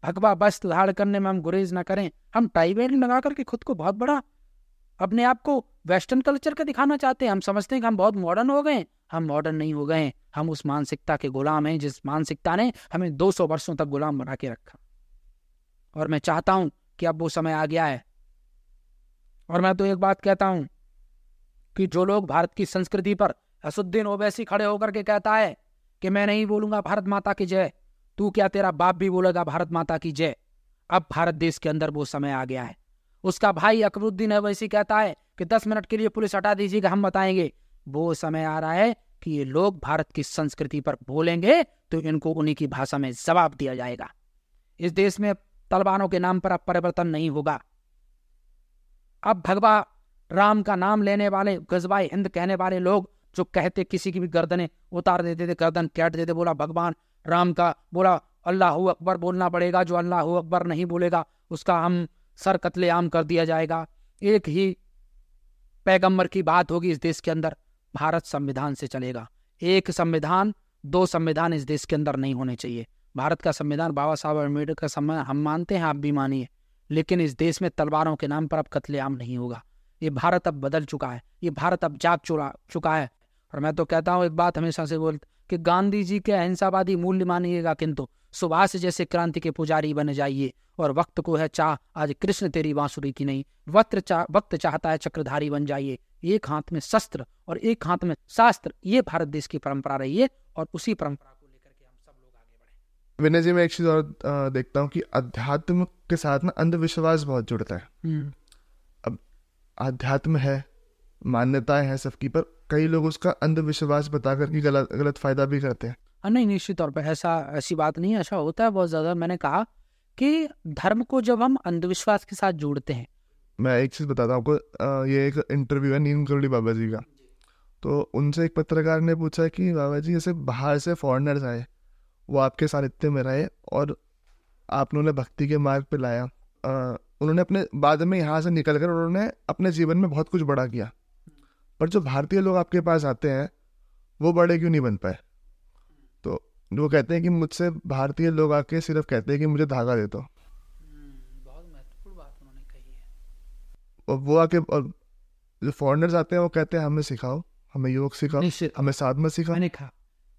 भगवा वस्त्र धारण करने में हम गुरेज ना करें। हम टाई बेल्ट लगा करके खुद को बहुत बड़ा, अपने आप को वेस्टर्न कल्चर का दिखाना चाहते हैं। हम समझते हैं कि हम बहुत मॉडर्न हो गए हम मॉडर्न नहीं हो गए हम उस मानसिकता के गुलाम हैं, जिस मानसिकता ने हमें 200 वर्षों तक गुलाम बना के रखा। और मैं चाहता हूँ कि अब वो समय आ गया है। और मैं तो एक बात कहता हूँ कि जो लोग भारत की संस्कृति पर असुद्दीन ओवैसी खड़े होकर के कहता है कि मैं नहीं बोलूँगा भारत माता की जय, तू क्या तेरा बाप भी बोलेगा भारत माता की जय? अब भारत देश के अंदर वो समय आ गया है। उसका भाई अकबरुद्दीन अवैसी कहता है कि दस मिनट के लिए पुलिस हटा दीजिएगा हम बताएँगे। वो समय आ रहा है कि ये लोग भारत की संस्कृति पर बोलेंगे तो इनको उन्हीं की भाषा में जवाब दिया जाएगा। इस देश में तलवारों के नाम पर अब परिवर्तन नहीं होगा। अब भगवा राम का नाम लेने वाले, गजबाई हिंद कहने वाले लोग जो कहते किसी की भी गर्दने उतार देते थे, गर्दन कैट देते, बोला, भगवान राम का, बोला, अल्लाह अकबर बोलना पड़ेगा, जो अल्लाह अकबर नहीं बोलेगा, उसका हम सर कतले आम कर दिया जाएगा। एक ही पैगंबर की बात होगी इस देश के अंदर, भारत संविधान से चलेगा। एक संविधान, दो संविधान इस देश के अंदर नहीं होने चाहिए। भारत का संविधान बाबा साहब अंबेडकर का संविधान हम मानते हैं, आप भी मानिए। लेकिन इस देश में तलवारों के नाम पर अब कत्लेआम नहीं होगा। ये भारत अब बदल चुका है। ये भारत अब जाग चुरा, चुका है। और मैं तो कहता हूँ, एक बात हमेशा से बोल कि गांधी जी के अहिंसावादी मूल्य मानिएगा किंतु सुभाष जैसे क्रांति के पुजारी बन जाइए। और वक्त को है चाह, आज कृष्ण तेरी बांसुरी की नहीं। वक्त चाह वक्त चाहता है चक्रधारी बन जाइए। एक हाथ में शस्त्र और एक हाथ में शास्त्र, ये भारत देश की परंपरा रही है और उसी परंपरा को लेकर के हम सब लोग आगे बढ़े विनय जी मैं एक चीज़ और देखता हूँ कि अध्यात्म के साथ ना अंधविश्वास बहुत जुड़ता है। हम्म। अब अध्यात्म है मान्यताएँ हैं सबकी पर कई लोग उसका अंधविश्वास बता करके गलत गलत फ़ायदा भी करते हैं। हाँ, नहीं निश्चित तौर पर ऐसा ऐसी बात नहीं ऐसा होता है बहुत ज़्यादा। मैंने कहा कि धर्म को जब हम अंधविश्वास के साथ जोड़ते हैं। मैं एक चीज़ बताता हूँ आपको ये एक इंटरव्यू है नीम करोड़ी बाबा जी का। तो उनसे एक पत्रकार ने पूछा कि बाबा जी जैसे बाहर से फॉरनर्स आए वो आपके सानिध्य में रहे और आपने उन्हें भक्ति के मार्ग पर लाया। आ, उन्होंने अपने बाद में यहाँ से निकल कर उन्होंने अपने जीवन में बहुत कुछ बड़ा किया। पर जो भारतीय लोग आपके पास आते हैं वो बड़े क्यों नहीं बन पाए? तो वो कहते हैं कि मुझसे भारतीय लोग आके सिर्फ़ कहते हैं कि मुझे धागा दे दो। बहुत महत्वपूर्ण बात उन्होंने कही और वो आके और जो फॉरेनर्स आते हैं वो कहते हैं हमें सिखाओ हमें योग सिखाओ हमें साधना सिखाओ।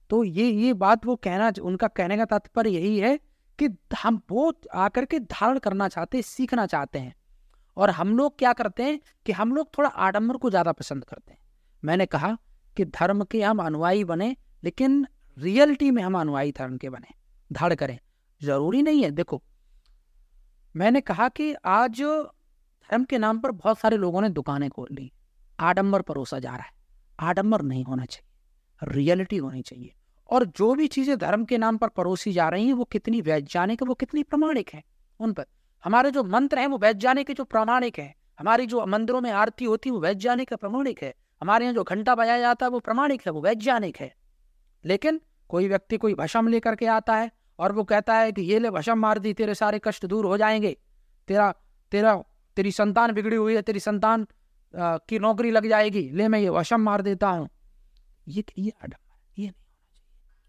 तो ये ये बात वो कहना उनका कहने का तात्पर्य यही है कि हम वो आकर के धारण करना चाहते हैं सीखना चाहते हैं। और हम लोग क्या करते हैं कि हम लोग थोड़ा आडम्बर को ज़्यादा पसंद करते हैं। मैंने कहा कि धर्म के हम अनुयायी बने, लेकिन रियलिटी में हम अनुयायी धर्म के बने। धाड़ करें। ज़रूरी नहीं है। देखो, मैंने कहा कि आज धर्म के नाम पर बहुत सारे लोगों ने दुकानें खोल ली। आडम्बर परोसा जा रहा है। आडम्बर नहीं होना चाहिए। रियलिटी होनी चाहिए। और जो भी चीज़ें धर्म के नाम पर परोसी जा रही हैं, वो कितनी वैज्ञानिक है, वो कितनी प्रमाणिक है, उन पर। हमारे जो मंत्र हैं, वो वैज्ञानिक जो प्रामाणिक है। हमारी जो मंदिरों में आरती होती है, वो वैज्ञानिक है, प्रमाणिक है। हमारे यहाँ जो घंटा बजाया जाता है, वो प्रमाणिक है, वो वैज्ञानिक है। लेकिन कोई व्यक्ति कोई भषम लेकर के आता है और वो कहता है कि, ये ले भषम मार दी, तेरे सारे कष्ट दूर हो जाएँगे। तेरा तेरा, तेरी संतान बिगड़ी हुई है, तेरी संतान की नौकरी लग जाएगी। ले, मैं ये वशम मार देता हूँ। ये ये ये नहीं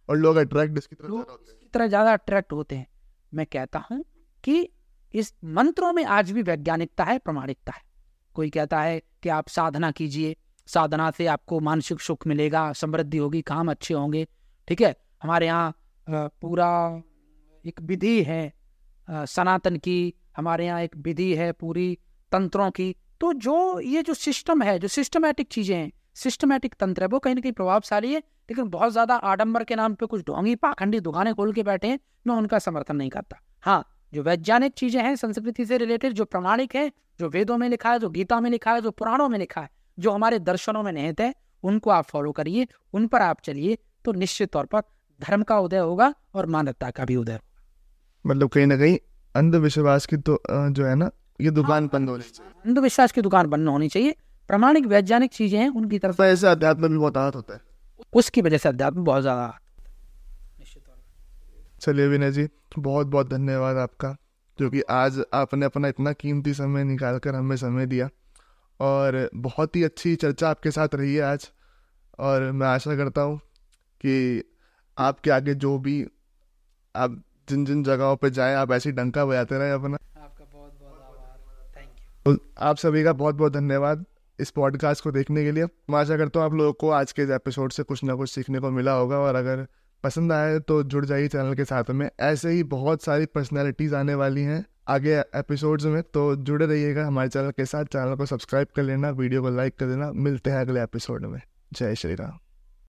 और लोग अट्रैक्ट इसकी तरफ़ इसकी तरह ज़्यादा अट्रैक्ट होते हैं। मैं कहता हूँ कि इस मंत्रों में आज भी वैज्ञानिकता है प्रमाणिकता है। कोई कहता है कि आप साधना कीजिए साधना से आपको मानसिक सुख मिलेगा समृद्धि होगी काम अच्छे होंगे। ठीक है हमारे यहाँ पूरा एक विधि है सनातन की हमारे यहाँ एक विधि है पूरी तंत्रों की। तो जो ये जो सिस्टम है जो सिस्टमेटिक चीज़ें हैं सिस्टमेटिक तंत्र है। वो कहीं ना कहीं प्रभावशाली है लेकिन बहुत ज़्यादा आडंबर के नाम पे कुछ ढोंगी पाखंडी दुकानें खोल के बैठे हैं मैं उनका समर्थन नहीं करता। हाँ जो वैज्ञानिक चीज़ें हैं संस्कृति से रिलेटेड जो प्रमाणिक है जो वेदों में लिखा है जो गीता में लिखा है जो पुराणों में लिखा है जो हमारे दर्शनों में निहित है उनको आप फॉलो करिए उन पर आप चलिए तो निश्चित तौर पर धर्म का उदय होगा और मानवता का भी उदय होगा। मतलब कहीं ना कहीं अंधविश्वास की तो जो है ना ये दुकान हाँ, बंद होनी चाहिए। अंधविश्वास की दुकान बंद होनी चाहिए प्रमाणिक वैज्ञानिक चीज़ें हैं उनकी तरफ़ ऐसे अध्यात्म भी बहुत आहत होता है। उसकी वजह से अध्यात्म बहुत ज़्यादा चलिए विनय जी बहुत बहुत धन्यवाद आपका क्योंकि आज आपने अपना इतना कीमती समय निकाल कर हमें समय दिया और बहुत ही अच्छी चर्चा आपके साथ रही है आज और मैं आशा करता हूँ कि आपके आगे जो भी आप जिन जिन जगहों पे जाए आप ऐसी डंका बजाते रहे अपना। आपका बहुत बहुत आभार थैंक यू आप सभी का बहुत बहुत धन्यवाद। इस पॉडकास्ट को देखने के लिए। मैं आशा करता हूँ आप लोगों को आज के इस एपिसोड से कुछ ना कुछ सीखने को मिला होगा और अगर पसंद आए तो जुड़ जाइए चैनल के साथ में। ऐसे ही बहुत सारी पर्सनैलिटीज़ आने वाली हैं आगे एपिसोड्स में तो जुड़े रहिएगा हमारे चैनल के साथ। चैनल को सब्सक्राइब कर लेना, वीडियो को लाइक कर देना। मिलते हैं अगले एपिसोड में। जय श्री राम।